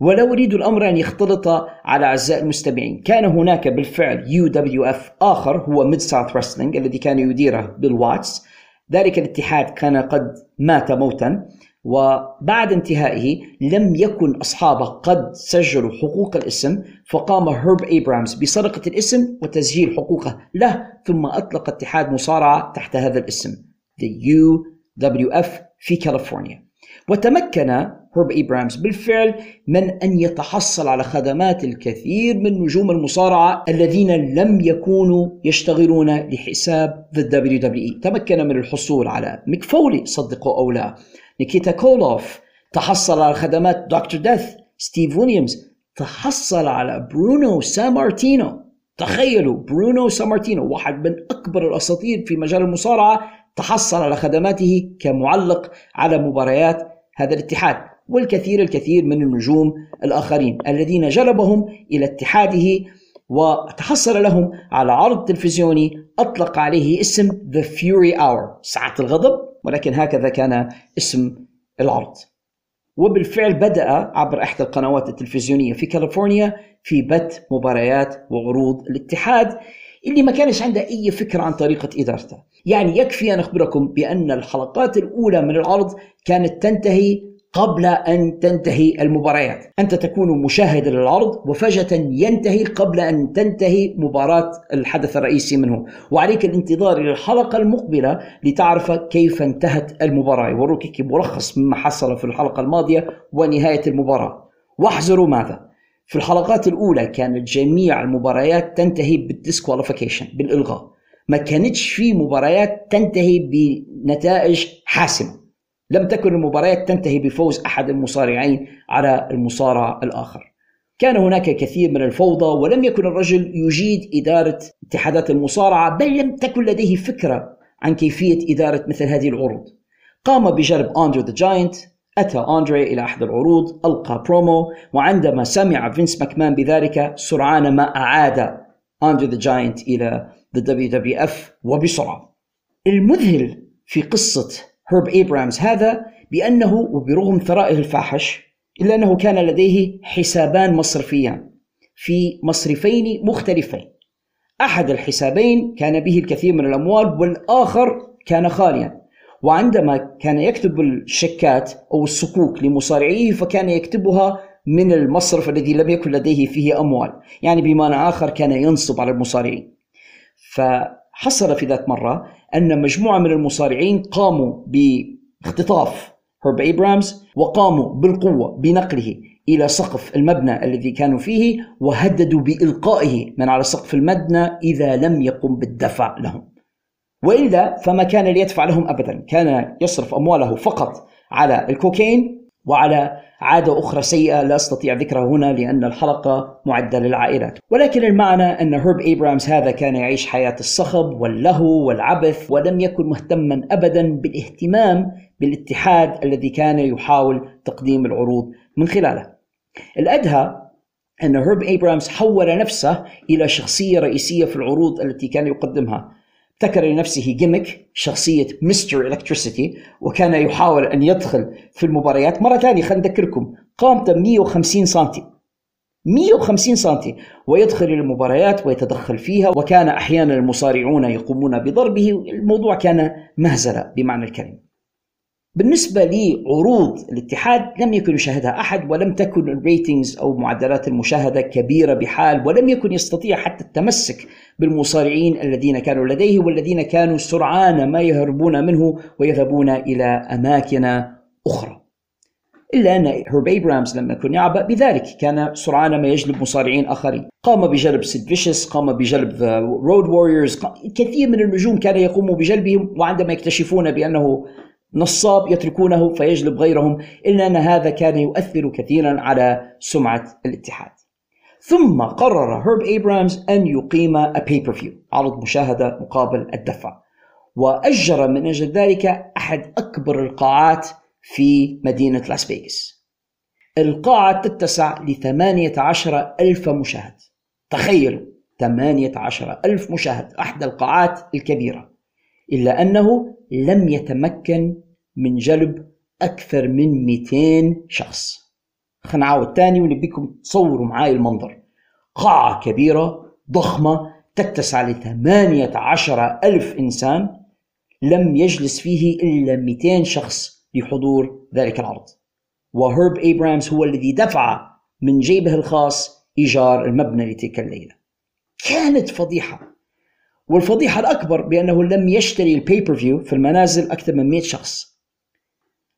ولا أريد الأمر أن يختلط على أعزائي المستمعين. كان هناك بالفعل UWF آخر هو Mid-South Wrestling الذي كان يديره بيل واتس ذلك الاتحاد كان قد مات موتا. وبعد انتهائه لم يكن أصحابه قد سجلوا حقوق الاسم فقام هيرب إبرامز بسرقة الاسم وتسجيل حقوقه له ثم أطلق اتحاد مصارعة تحت هذا الاسم The UWF في كاليفورنيا. وتمكن هرب إبرامز بالفعل من أن يتحصل على خدمات الكثير من نجوم المصارعة الذين لم يكونوا يشتغلون لحساب The WWE تمكن من الحصول على ميك فولي صدقوا أو لا. نيكيتا كولوف. تحصل على خدمات دكتور ديث. ستيف ويليامز. تحصل على برونو سامارتينو. تخيلوا برونو سامارتينو واحد من أكبر الأساطير في مجال المصارعة تحصل على خدماته كمعلق على مباريات هذا الاتحاد والكثير الكثير من النجوم الآخرين الذين جلبهم إلى اتحاده وتحصل لهم على عرض تلفزيوني أطلق عليه اسم The Fury Hour. ساعة الغضب. ولكن هكذا كان اسم العرض. وبالفعل بدأ عبر إحدى القنوات التلفزيونية في كاليفورنيا في بث مباريات وعروض الاتحاد اللي ما كانش عنده أي فكرة عن طريقة إدارته يعني يكفي أن أخبركم بأن الحلقات الأولى من العرض كانت تنتهي قبل أن تنتهي المباريات. أنت تكون مشاهدا للعرض وفجأة ينتهي قبل أن تنتهي مباراة الحدث الرئيسي منه. وعليك الانتظار إلى الحلقة المقبلة لتعرف كيف انتهت المباراة. يوروك ملخص مما حصل في الحلقة الماضية ونهاية المباراة. واحذروا ماذا؟ في الحلقات الأولى كانت جميع المباريات تنتهي بالديسكواليفيكيشن بالإلغاء. ما كانتش في مباريات تنتهي بنتائج حاسمة. لم تكن المباريات تنتهي بفوز أحد المصارعين على المصارع الآخر. كان هناك كثير من الفوضى ولم يكن الرجل يجيد إدارة اتحادات المصارعة بل لم تكن لديه فكرة عن كيفية إدارة مثل هذه العروض. قام بجلب أندري the Giant أتى أندري إلى أحد العروض ألقى برومو وعندما سمع فينس ماكمان بذلك سرعان ما أعاد أندري the Giant إلى the WWF وبسرعة. المذهل في قصة هيرب إبرامز هذا بأنه وبرغم ثرائه الفاحش إلا أنه كان لديه حسابان مصرفيان في مصرفين مختلفين. أحد الحسابين كان به الكثير من الأموال والآخر كان خاليا. وعندما كان يكتب الشيكات أو الصكوك لمصارعيه فكان يكتبها من المصرف الذي لم يكن لديه فيه أموال. يعني بمعنى آخر كان ينصب على المصارعين. فحصل في ذات مرة أن مجموعة من المصارعين قاموا باختطاف هرب إبرامز وقاموا بالقوة بنقله إلى سقف المبنى الذي كانوا فيه وهددوا بإلقائه من على سقف المبنى إذا لم يقم بالدفع لهم. وإلا فما كان ليدفع لهم أبدا. كان يصرف أمواله فقط على الكوكين وعلى عادة أخرى سيئة لا أستطيع ذكرها هنا لأن الحلقة معدة للعائلات. ولكن المعنى أن هيرب إبرامز هذا كان يعيش حياة الصخب واللهو والعبث ولم يكن مهتما أبدا بالاهتمام بالاتحاد الذي كان يحاول تقديم العروض من خلاله. الأدهى أن هيرب إبرامز حول نفسه إلى شخصية رئيسية في العروض التي كان يقدمها. ابتكر لنفسه جيمك شخصية مستر إلكتريسيتي وكان يحاول أن يدخل في المباريات. مرة ثانية خلينا نذكركم قامته 150 سنتي. 150 سنتي. ويدخل إلى المباريات ويتدخل فيها وكان أحيانا المصارعون يقومون بضربه. الموضوع كان مهزلة بمعنى الكلمة. بالنسبة لعروض الاتحاد لم يكن يشاهدها أحد ولم تكن ال ratings أو معدلات المشاهدة كبيرة بحال ولم يكن يستطيع حتى التمسك بالمصارعين الذين كانوا لديه والذين كانوا سرعان ما يهربون منه ويذهبون إلى أماكن أخرى. إلا أن هيرب إبرامز لم يكن يعبأ بذلك كان سرعان ما يجلب مصارعين آخرين. قام بجلب سيد فيشس قام بجلب Road Warriors كثير من النجوم كان يقوم بجلبهم وعندما يكتشفون بأنه نصاب يتركونه فيجلب غيرهم إلا أن هذا كان يؤثر كثيرا على سمعة الاتحاد. ثم قرر هيرب إبرامز أن يقيم pay per view عرض مشاهدة مقابل الدفع. وأجر من أجل ذلك أحد أكبر القاعات في مدينة لاس فيغاس القاعة تتسع لثمانية عشر ألف مشاهد. تخيلوا ثمانية عشر ألف مشاهد أحد القاعات الكبيرة. إلا أنه لم يتمكن من جلب أكثر من 200 شخص. خلينا نعاود تاني ونبيكم تصوروا معاي المنظر. قاعة كبيرة ضخمة تتسع لثمانية عشر ألف إنسان لم يجلس فيه إلا 200 شخص لحضور ذلك العرض. وهيرب إبرامز هو الذي دفع من جيبه الخاص إيجار المبنى لتلك الليلة. كانت فضيحة. والفضيحة الأكبر بأنه لم يشتري ال pay-per-view في المنازل أكثر من 100 شخص.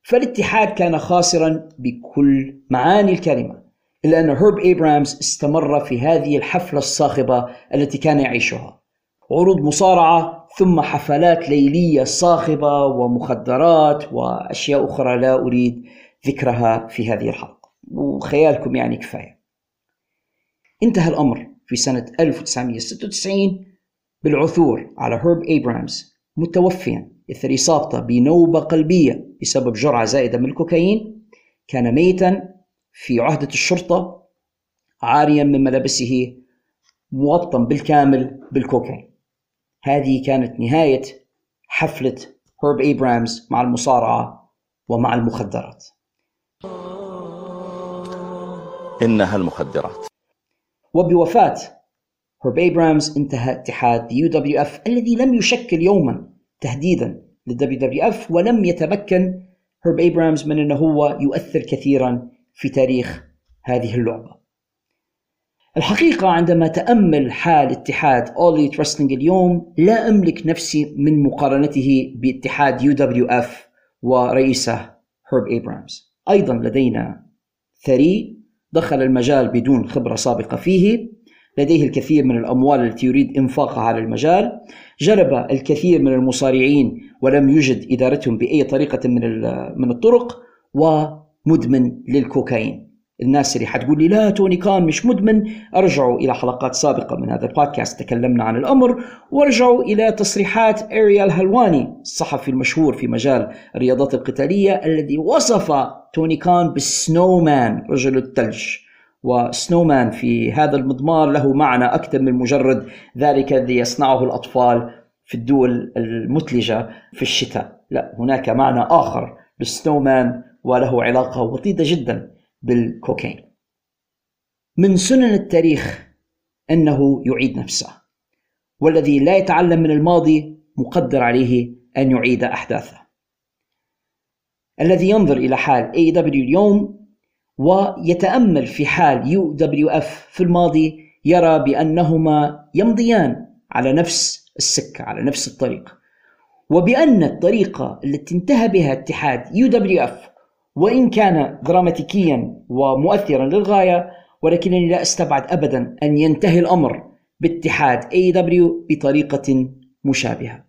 فالاتحاد كان خاسرا بكل معاني الكلمة إلا أن هيرب إيبرامز استمر في هذه الحفلة الصاخبة التي كان يعيشها. عروض مصارعة ثم حفلات ليلية صاخبة ومخدرات وأشياء أخرى لا أريد ذكرها في هذه الحلقة. وخيالكم يعني كفاية. انتهى الأمر في سنة 1996 بالعثور على هيرب إيبرامز متوفيا إثر إصابته بنوبة قلبية بسبب جرعة زائدة من الكوكايين كان ميتا في عهدة الشرطة عاريا من ملابسه موطن بالكامل بالكوكايين. هذه كانت نهاية حفلة هيرب إيبرامز مع المصارعة ومع المخدرات. إنها المخدرات. وبوفاة هيرب إيبرامز انتهى اتحاد UWF الذي لم يشكل يوما تهديدا لل WWF ولم يتمكن هيرب إيبرامز من أنه هو يؤثر كثيرا في تاريخ هذه اللعبة. الحقيقة عندما تأمل حال اتحاد All Elite Wrestling اليوم لا أملك نفسي من مقارنته باتحاد F ورئيسه هيرب إيبرامز أيضا لدينا ثري دخل المجال بدون خبرة سابقة فيه لديه الكثير من الأموال التي يريد إنفاقها على المجال. جلب الكثير من المصارعين ولم يجد إدارتهم بأي طريقة من من الطرق ومدمن للكوكايين. الناس اللي حتقول لي لا توني كان مش مدمن أرجعوا إلى حلقات سابقة من هذا البودكاست. تكلمنا عن الأمر. وارجعوا إلى تصريحات أريال هلواني الصحفي المشهور في مجال الرياضات القتالية الذي وصف توني كان بالسنو مان رجل الثلج. وسنومان في هذا المضمار له معنى أكثر من مجرد ذلك الذي يصنعه الأطفال في الدول المثلجة في الشتاء. لا هناك معنى آخر للسنومان وله علاقة وطيدة جدا بالكوكايين من سنن التاريخ أنه يعيد نفسه والذي لا يتعلم من الماضي مقدر عليه أن يعيد أحداثه. الذي ينظر إلى حال AEW اليوم ويتأمل في حال UWF في الماضي يرى بأنهما يمضيان على نفس السكة على نفس الطريق. وبأن الطريقة التي انتهى بها اتحاد UWF وإن كان دراماتيكيا ومؤثرا للغاية ولكنني لا أستبعد ابدا أن ينتهي الأمر باتحاد AEW بطريقة مشابهة.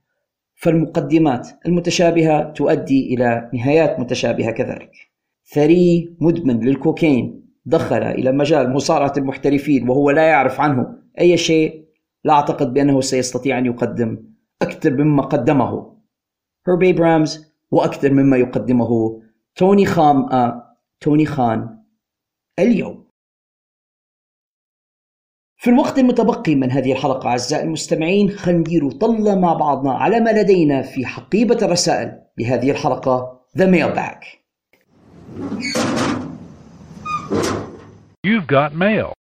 فالمقدمات المتشابهة تؤدي إلى نهايات متشابهة كذلك. ثري مدمن للكوكايين دخل إلى مجال مصارعة المحترفين وهو لا يعرف عنه أي شيء لا أعتقد بأنه سيستطيع أن يقدم أكثر مما قدمه. هيرب إبرامز وأكثر مما يقدمه توني خام آه توني خان. اليوم. في الوقت المتبقي من هذه الحلقة أعزائي المستمعين خلينا طلة مع بعضنا على ما لدينا في حقيبة الرسائل لهذه الحلقة The Mailbag. You've got mail.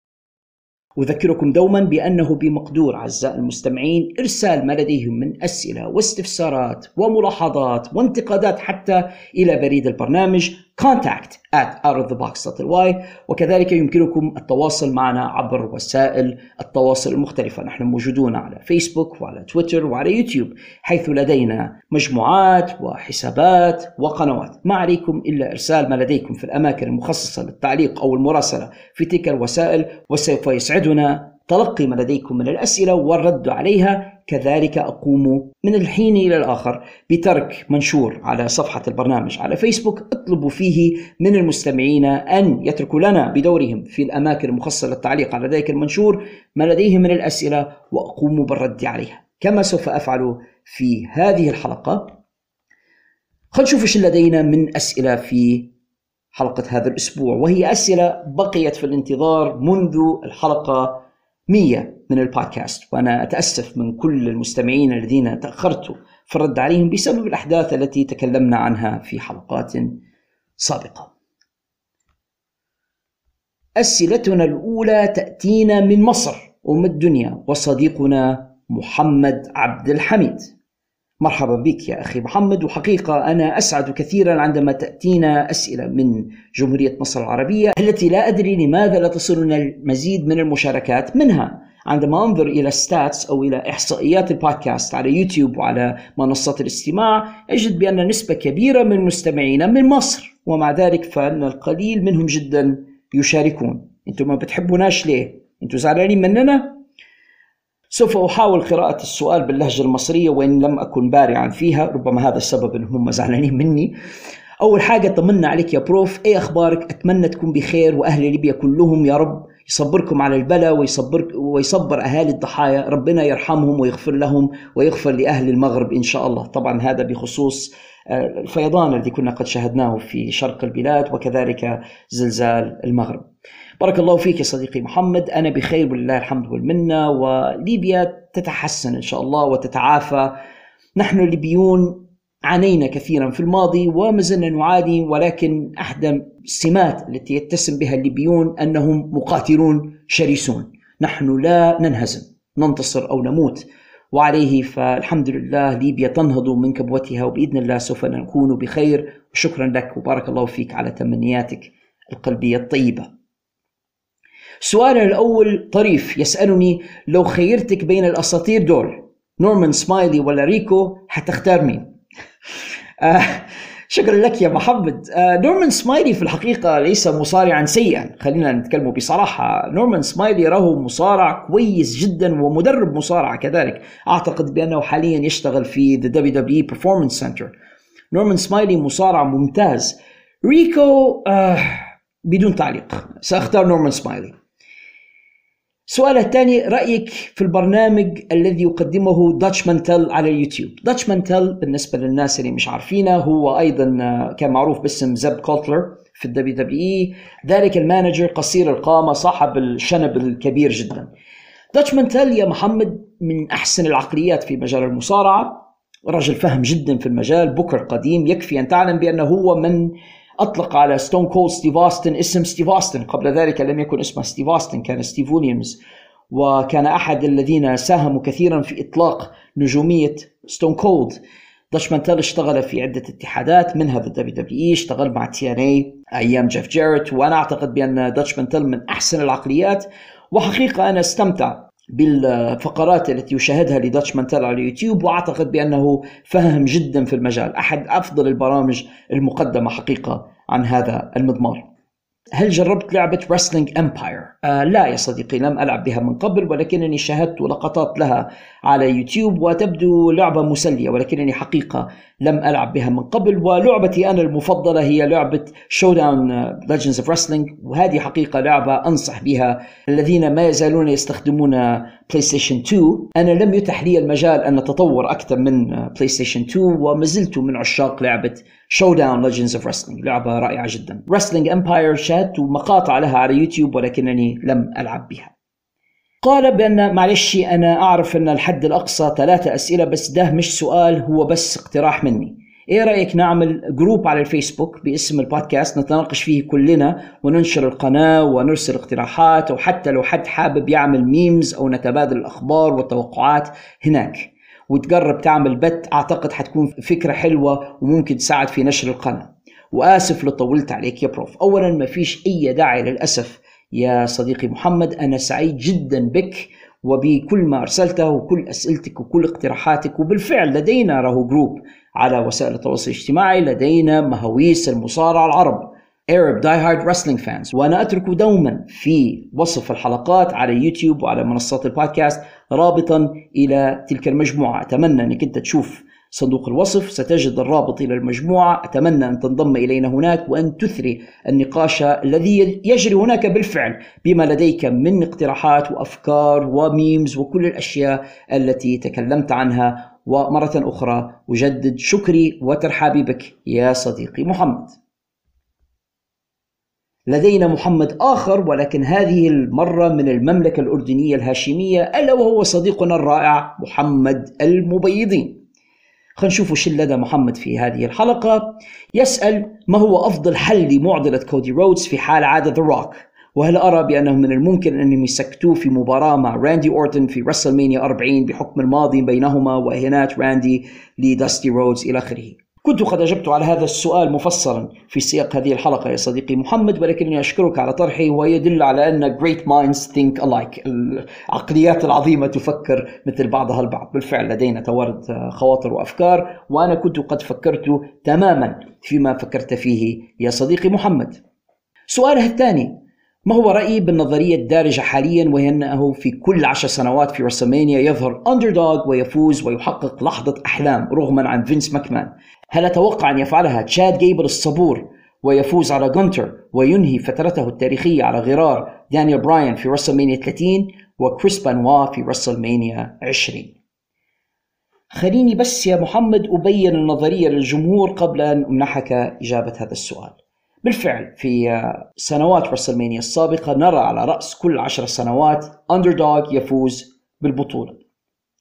أذكركم دوما بأنه بمقدور أعزائي المستمعين إرسال ما لديهم من أسئلة واستفسارات وملاحظات وانتقادات حتى إلى بريد البرنامج contact at outofthebox.ly وكذلك يمكنكم التواصل معنا عبر وسائل التواصل المختلفة. نحن موجودون على فيسبوك وعلى تويتر وعلى يوتيوب حيث لدينا مجموعات وحسابات وقنوات. ما عليكم إلا إرسال ما لديكم في الأماكن المخصصة للتعليق أو المراسلة في تلك الوسائل وسوف يسعدنا تلقي ما لديكم من الأسئلة والرد عليها. كذلك أقوم من الحين إلى الآخر بترك منشور على صفحة البرنامج على فيسبوك. اطلبوا فيه من المستمعين أن يتركوا لنا بدورهم في الأماكن المخصصة للتعليق على ذلك المنشور ما لديهم من الأسئلة وأقوم بالرد عليها. كما سوف أفعل في هذه الحلقة. خلينا نشوف إيش لدينا من أسئلة في حلقة هذا الأسبوع وهي أسئلة بقيت في الانتظار منذ الحلقة 100 من البودكاست وأنا أتأسف من كل المستمعين الذين تأخرت في الرد عليهم بسبب الأحداث التي تكلمنا عنها في حلقات سابقة. أسئلتنا الأولى تأتينا من مصر أم الدنيا وصديقنا محمد عبد الحميد. مرحبا بك يا أخي محمد وحقيقة أنا أسعد كثيرا عندما تأتينا أسئلة من جمهورية مصر العربية التي لا أدري لماذا لا تصلنا المزيد من المشاركات منها عندما أنظر إلى stats أو إلى إحصائيات البودكاست على يوتيوب وعلى منصات الاستماع أجد بأن نسبة كبيرة من مستمعينا من مصر ومع ذلك فإن القليل منهم جدا يشاركون أنتم ما بتحبوناش ليه؟ أنتم زعلانين مننا؟ سوف أحاول قراءة السؤال باللهجة المصرية وإن لم أكن بارعا فيها ربما هذا السبب أنهم هم زعلانين مني. أول حاجة طمنا عليك يا بروف. إيه أخبارك؟ أتمنى تكون بخير وأهل ليبيا كلهم يا رب يصبركم على البلاء ويصبر ويصبر أهالي الضحايا. ربنا يرحمهم ويغفر لهم ويغفر لأهل المغرب إن شاء الله. طبعا هذا بخصوص آه، الفيضان الذي كنا قد شاهدناه في شرق البلاد وكذلك زلزال المغرب. بارك الله فيك يا صديقي محمد. أنا بخير ولله الحمد والمنة وليبيا تتحسن إن شاء الله وتتعافى. نحن الليبيون عانينا كثيرا في الماضي وما زلنا نعاني ولكن احدى السمات التي يتسم بها الليبيون أنهم مقاتلون شرسون. نحن لا ننهزم ننتصر أو نموت. وعليه فالحمد لله ليبيا تنهض من كبوتها وبإذن الله سوف نكون بخير. وشكرا لك وبارك الله فيك على تمنياتك القلبية الطيبة. سؤالنا الأول طريف يسألني لو خيرتك بين الأساطير دول نورمان سمايلي ولا ريكو حتختار مين؟ آه شكرا لك يا محمد. آه نورمان سمايلي في الحقيقة ليس مصارعا سيئا. خلينا نتكلم بصراحة. نورمان سمايلي راه مصارع كويس جدا ومدرب مصارعة كذلك. أعتقد بأنه حاليا يشتغل في The WWE Performance Center. نورمان سمايلي مصارع ممتاز. ريكو آه بدون تعليق. سأختار نورمان سمايلي. السؤال الثاني رأيك في البرنامج الذي يقدمه داتش مانتل على اليوتيوب؟ داتش مانتل بالنسبة للناس اللي مش عارفينه هو أيضا كان معروف باسم زيب كولتر في ال WWE. ذلك ال manager قصير القامة صاحب الشنب الكبير جدا. داتش مانتل يا محمد من أحسن العقليات في مجال المصارعة. رجل فهم جدا في المجال بكر قديم يكفي أن تعلم بأنه هو من أطلق على ستون كولد ستيف أوستن اسم ستيف أوستن قبل ذلك لم يكن اسمه ستيف أوستن كان ستيف ويليامز وكان أحد الذين ساهموا كثيرا في إطلاق نجومية ستون كولد داتش مانتل اشتغل في عدة اتحادات منها ذا دبليو دبليو اي اشتغل مع TNA أيام جيف جاريت وأنا أعتقد بأن داتش مانتل من أحسن العقليات. وحقيقة أنا استمتع بالفقرات التي يشاهدها لداتش مانتل على اليوتيوب وأعتقد بأنه فهم جدا في المجال أحد أفضل البرامج المقدمة حقيقة. عن هذا المضمار هل جربت لعبة Wrestling Empire؟ آه لا يا صديقي لم ألعب بها من قبل ولكنني شاهدت لقطات لها على يوتيوب وتبدو لعبة مسلية ولكنني حقيقة لم ألعب بها من قبل ولعبتي أنا المفضلة هي لعبة Showdown Legends of Wrestling وهذه حقيقة لعبة أنصح بها الذين ما يزالون يستخدمون PlayStation 2 أنا لم يتح لي المجال أن أتطور أكثر من PlayStation 2 وما زلت من عشاق لعبة Showdown Legends of Wrestling لعبة رائعة جدا. Wrestling Empire شاهدت مقاطع لها على يوتيوب ولكنني لم ألعب بها. قال بأن معلش أنا أعرف أن الحد الأقصى ثلاثة أسئلة بس ده مش سؤال هو بس اقتراح مني. إيه رأيك نعمل group على الفيسبوك باسم البودكاست نتناقش فيه كلنا وننشر القناة ونرسل اقتراحات أو حتى لو حد حابب يعمل memes أو نتبادل الأخبار والتوقعات هناك. وتجرب تعمل بت أعتقد حتكون فكرة حلوة وممكن تساعد في نشر القناة. وآسف لو طولت عليك يا prof اولا ما فيش أي داعي للأسف يا صديقي محمد أنا سعيد جدا بك وبكل ما أرسلته وكل أسئلتك وكل اقتراحاتك وبالفعل لدينا راهو group على وسائل التواصل الاجتماعي لدينا مهاويس المصارعة العرب Arab Die Hard Wrestling Fans. وأنا أترك دوما في وصف الحلقات على يوتيوب وعلى منصات البودكاست رابطا إلى تلك المجموعة. أتمنى أنك أنت تشوف صندوق الوصف ستجد الرابط إلى المجموعة. أتمنى أن تنضم إلينا هناك وأن تثري النقاش الذي يجري هناك بالفعل بما لديك من اقتراحات وأفكار وميمز وكل الأشياء التي تكلمت عنها. ومرة أخرى أجدد شكري وترحابي بك يا صديقي محمد. لدينا محمد آخر ولكن هذه المرة من المملكة الأردنية الهاشمية ألا وهو صديقنا الرائع محمد المبيضين. خلينا نشوف وش لدى محمد في هذه الحلقة. يسأل ما هو أفضل حل لمعضلة كودي رودز في حال عاد ذا روك وهل أرى بأنه من الممكن أنهم يسكتوه في مباراة مع راندي أورتون في رسل مانيا 40 بحكم الماضي بينهما وإهانات راندي لداستي رودز إلى آخره؟ كنت قد أجبت على هذا السؤال مفصلا في سياق هذه الحلقة يا صديقي محمد ولكنني أشكرك على طرحه ويدل على أن great minds think alike. العقليات العظيمة تفكر مثل بعضها البعض. بالفعل لدينا توارد خواطر وأفكار وأنا كنت قد فكرت تماما فيما فكرت فيه يا صديقي محمد. سؤاله الثاني ما هو رأيي بالنظرية الدارجة حاليا وهي أنه في كل عشر سنوات في رسلمانيا يظهر underdog ويفوز ويحقق لحظة أحلام رغما عن فينس ماكمان. هل أتوقع أن يفعلها تشاد جيبل الصبور ويفوز على جونتر وينهي فترته التاريخية على غرار دانيال براين في رسلمانيا 30 وكريس بانوا في رسلمانيا 20 خليني بس يا محمد أبين النظرية للجمهور قبل أن أمنحك إجابة هذا السؤال. بالفعل في سنوات رسلمانيا السابقة نرى على رأس كل عشر سنوات underdog يفوز بالبطولة.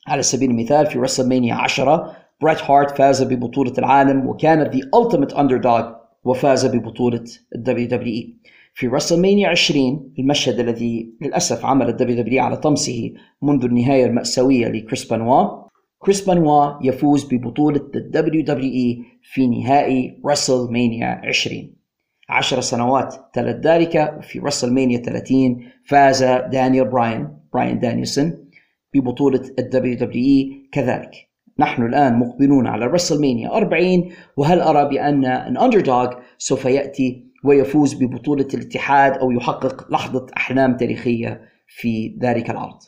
على سبيل المثال في رسلمانيا 10 بريت هارت فاز ببطولة العالم وكان the ultimate underdog وفاز ببطولة الدبليو دبليو اي في رسلمانيا 20 المشهد الذي للأسف عمل الدبليو دبليو على طمسه منذ النهاية المأساوية لكريس بانوا كريس بانوا يفوز ببطولة الدبليو دبليو اي في نهائي رسلمانيا 20 عشر سنوات تلت ذلك وفي رسلمانيا 30 فاز دانيال براين براين دانيلسون ببطولة الدبليو دبليو اي كذلك نحن الآن مقبلون على رسلمانيا 40 وهل أرى بأن an underdog سوف يأتي ويفوز ببطولة الاتحاد أو يحقق لحظة أحلام تاريخية في ذلك العرض؟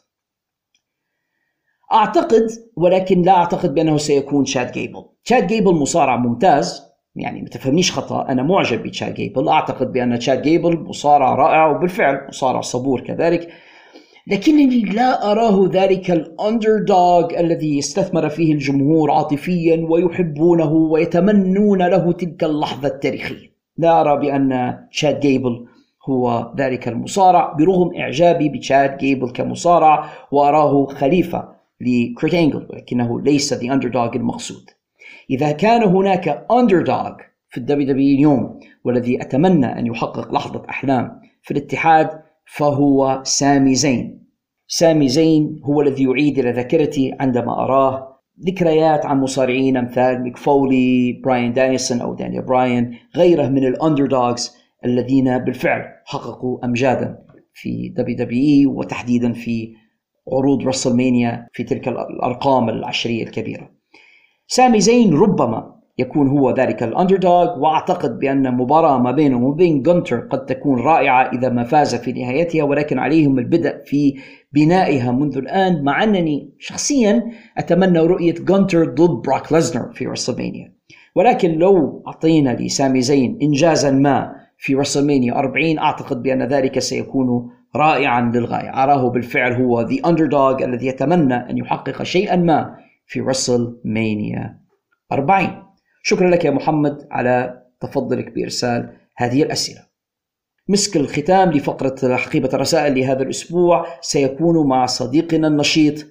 أعتقد ولكن لا أعتقد بأنه سيكون تشاد جيبل. تشاد جيبل مصارع ممتاز يعني ما تفهمنيش خطأ أنا معجب بتشاد جيبل. أعتقد بأن تشاد جيبل مصارع رائع وبالفعل مصارع صبور كذلك. لكنني لا أراه ذلك ال underdog الذي استثمر فيه الجمهور عاطفيا ويحبونه ويتمنون له تلك اللحظة التاريخية. لا أرى بأن تشاد جيبل هو ذلك المصارع برغم إعجابي بتشاد جيبل كمصارع وأراه خليفة لكيرت أنجل ولكنه ليس the underdog المقصود. إذا كان هناك underdog في الدبليو دبليو اليوم والذي أتمنى أن يحقق لحظة أحلام في الاتحاد فهو سامي زين. سامي زين هو الذي يعيد إلى ذاكرتي عندما أراه. ذكريات عن مصارعين أمثال ميك فولي براين دانيلسون أو دانيال براين غيره من ال underdogs الذين بالفعل حققوا أمجادا في دبليو دبليو وتحديدا في عروض رسلمانيا في تلك الأرقام العشرية الكبيرة. سامي زين ربما يكون هو ذلك ال underdog وأعتقد بأن مباراة ما بينه وبين جونتر قد تكون رائعة إذا ما فاز في نهايتها ولكن عليهم البدء في بنائها منذ الآن. مع أنني شخصيا أتمنى رؤية جونتر ضد بروك ليسنر في رسلمانيا. ولكن لو أعطينا لسامي زين إنجازا ما في رسلمانيا 40 أعتقد بأن ذلك سيكون رائعا للغاية. أراه بالفعل هو the underdog الذي يتمنى أن يحقق شيئا ما في رسل مانيا 40 شكرا لك يا محمد على تفضلك بإرسال هذه الأسئلة. مسك الختام لفقرة حقيبة الرسائل لهذا الأسبوع. سيكون مع صديقنا النشيط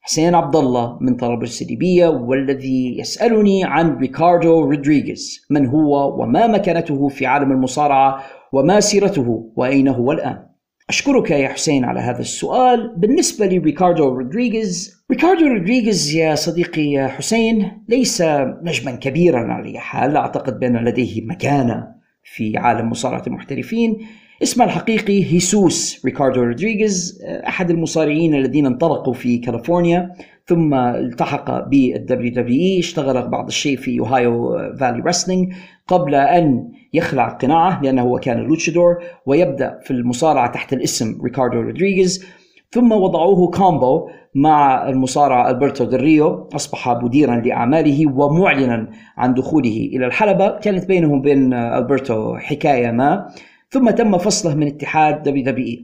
حسين عبد الله من طرابلس الليبية والذي يسألني عن ريكاردو رودريغيز من هو وما مكانته في عالم المصارعة وما سيرته وأين هو الآن. أشكرك يا حسين على هذا السؤال. بالنسبة لريكاردو رودريغيز ريكاردو رودريغيز يا صديقي يا حسين ليس نجما كبيرا على حال. أعتقد بأن لديه مكانة في عالم مصارعة المحترفين. اسمه الحقيقي هيسوس ريكاردو رودريغيز أحد المصارعين الذين انطلقوا في كاليفورنيا ثم التحق بالدبليو دبليو إي اشتغل بعض الشيء في أوهايو فالي رسلينج قبل أن يخلع قناعه لأنه هو كان luchador ويبدأ في المصارعة تحت الاسم ريكاردو رودريغيز ثم وضعوه combo مع المصارع ألبرتو دريو أصبح مديرا لأعماله ومعلنا عن دخوله إلى الحلبة. كانت بينه وبين ألبرتو حكاية ما. ثم تم فصله من اتحاد دبليو دبليو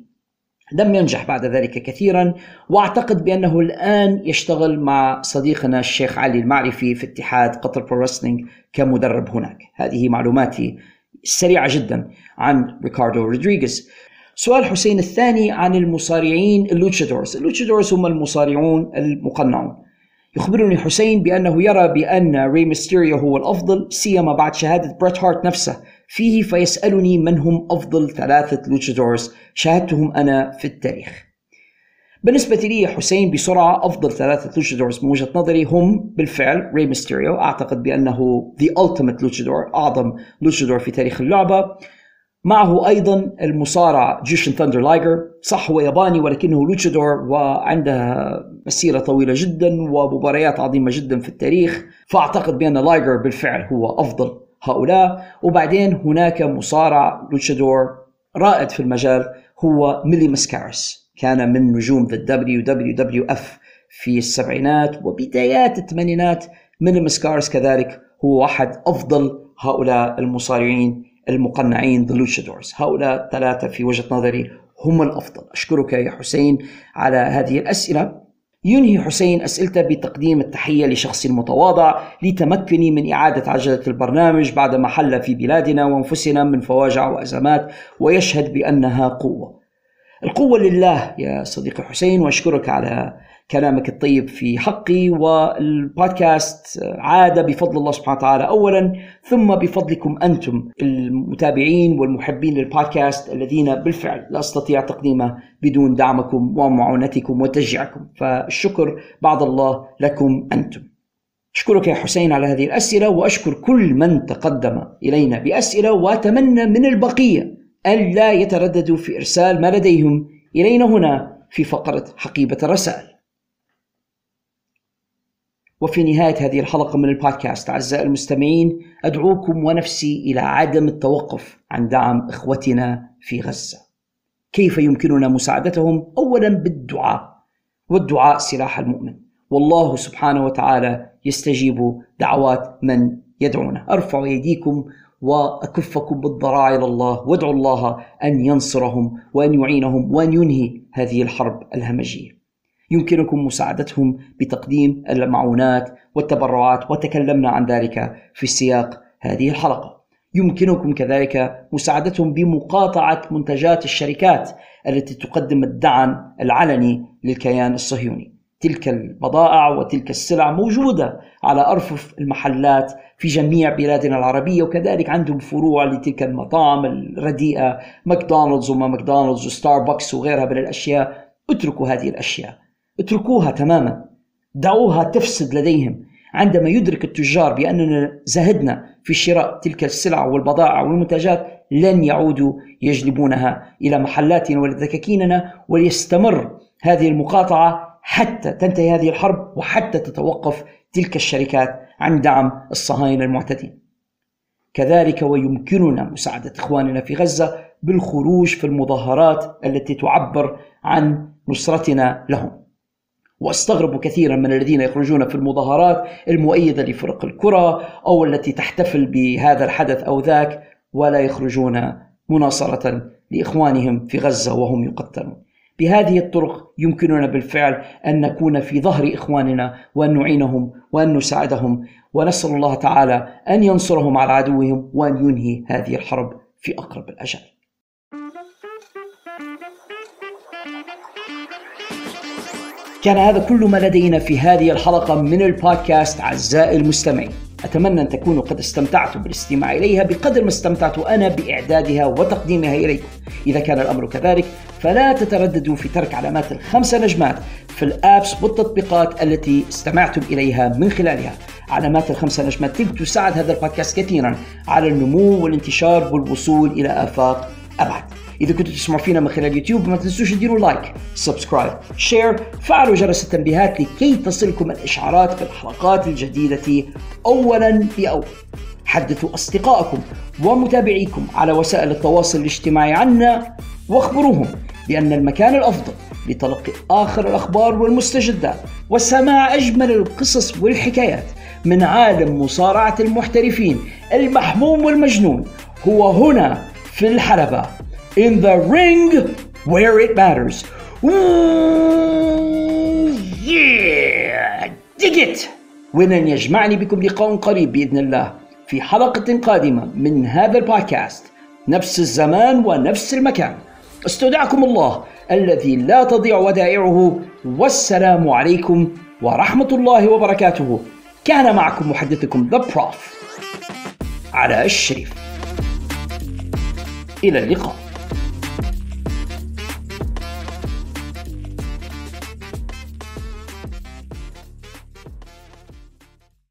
لم ينجح بعد ذلك كثيرا واعتقد بأنه الآن يشتغل مع صديقنا الشيخ علي المعرفي في اتحاد قطر برو كمدرب هناك. هذه معلوماتي سريعه جدا عن ريكاردو رودريغيز. سؤال حسين الثاني عن المصارعين ال luchadors. ال luchadors هم المصارعون المقنعون. يخبرني حسين بأنه يرى بأن ري ميستيريو هو الأفضل سيما بعد شهادة بريت هارت نفسه فيه فيسألني من هم أفضل ثلاثة luchadors شاهدتهم أنا في التاريخ. بالنسبة لي حسين بسرعة أفضل ثلاثة luchadors من وجهة نظري هم بالفعل ري ميستيريو أعتقد بأنه The Ultimate luchador أعظم luchador في تاريخ اللعبة. معه أيضا المصارع جيشن ثاندر لايجر صح هو ياباني ولكنه luchador وعنده مسيرة طويلة جدا ومباريات عظيمة جدا في التاريخ. فأعتقد بأن لايجر بالفعل هو أفضل هؤلاء. وبعدين هناك مصارع لوتشادور رائد في المجال هو ميلي مسكارس. كان من نجوم the WWF في السبعينات وبدايات الثمانينات. ميلي مسكارس كذلك هو أحد أفضل هؤلاء المصارعين المقنعين The Luchadors. هؤلاء الثلاثة في وجهة نظري هم الأفضل. أشكرك يا حسين على هذه الأسئلة. ينهي حسين أسئلته بتقديم التحية لشخص المتواضع لتمكني من إعادة عجلة البرنامج بعدما حل في بلادنا وأنفسنا من فواجع وأزمات ويشهد بأنها قوة. القوة لله يا صديقي حسين وأشكرك على كلامك الطيب في حقي والبودكاست عاد بفضل الله سبحانه وتعالى اولا ثم بفضلكم أنتم المتابعين والمحبين للبودكاست الذين بالفعل لا أستطيع تقديمه بدون دعمكم ومعونتكم وتشجيعكم فالشكر بعد الله لكم أنتم. أشكرك يا حسين على هذه الأسئلة وأشكر كل من تقدم إلينا بأسئلة وأتمنى من البقية ألا يترددوا في إرسال ما لديهم إلينا هنا في فقرة حقيبة الرسائل. وفي نهاية هذه الحلقة من البودكاست أعزائي المستمعين أدعوكم ونفسي إلى عدم التوقف عن دعم إخوتنا في غزة. كيف يمكننا مساعدتهم؟ أولا بالدعاء والدعاء سلاح المؤمن. والله سبحانه وتعالى يستجيب دعوات من يدعونا. ارفعوا ايديكم وأكفكم بالضراع إلى الله وادعوا الله أن ينصرهم وأن يعينهم وأن ينهي هذه الحرب الهمجية. يمكنكم مساعدتهم بتقديم المعونات والتبرعات وتكلمنا عن ذلك في سياق هذه الحلقة. يمكنكم كذلك مساعدتهم بمقاطعة منتجات الشركات التي تقدم الدعم العلني للكيان الصهيوني. تلك البضائع وتلك السلع موجودة على أرفف المحلات في جميع بلادنا العربية وكذلك عندهم فروع لتلك المطاعم الرديئة ماكدونالدز وما ماكدونالدز وستاربكس وغيرها من الأشياء اتركوا هذه الأشياء اتركوها تماما. دعوها تفسد لديهم. عندما يدرك التجار بأننا زهدنا في شراء تلك السلع والبضائع والمنتجات لن يعودوا يجلبونها إلى محلاتنا ولدكاكيننا وليستمر هذه المقاطعة حتى تنتهي هذه الحرب وحتى تتوقف تلك الشركات عن دعم الصهاينة المعتدين. كذلك ويمكننا مساعدة إخواننا في غزة بالخروج في المظاهرات التي تعبر عن نصرتنا لهم. واستغرب كثيرا من الذين يخرجون في المظاهرات المؤيدة لفرق الكرة أو التي تحتفل بهذا الحدث أو ذاك ولا يخرجون مناصرة لإخوانهم في غزة وهم يقتلون. بهذه الطرق يمكننا بالفعل أن نكون في ظهر إخواننا وأن نعينهم وأن نساعدهم ونسأل الله تعالى أن ينصرهم على عدوهم وأن ينهي هذه الحرب في أقرب الاجل. كان هذا كل ما لدينا في هذه الحلقة من البودكاست أعزائي المستمعين. أتمنى أن تكونوا قد استمتعتم بالاستماع إليها بقدر ما استمتعت أنا بإعدادها وتقديمها إليكم. إذا كان الأمر كذلك فلا تترددوا في ترك علامات الخمسة نجمات في الآبس والتطبيقات التي استمعتم إليها من خلالها. علامات الخمسة نجمات تلك تساعد هذا البودكاست كثيرا على النمو والانتشار والوصول إلى آفاق أبعد. إذا كنتوا تسمعوا فينا من خلال يوتيوب ما تنسوش تديروا like subscribe share فعلوا جرس التنبيهات لكي تصلكم الإشعارات بالحلقات الجديدة أولا بأول حدثوا أصدقائكم ومتابعيكم على وسائل التواصل الاجتماعي عنا واخبروهم بأن المكان الأفضل لتلقي آخر الأخبار والمستجدات وسماع أجمل القصص والحكايات من عالم مصارعة المحترفين المحموم والمجنون هو هنا في الحلبة. In the ring where it matters. Ooh, yeah! Dig it! ولن يجمعني بكم لقاء قريب بإذن الله في حلقة قادمة من هذا البودكاست نفس الزمان ونفس المكان استودعكم الله الذي لا تضيع ودائعه والسلام عليكم ورحمة الله وبركاته كان معكم محدثكم The Prof على الشريف إلى اللقاء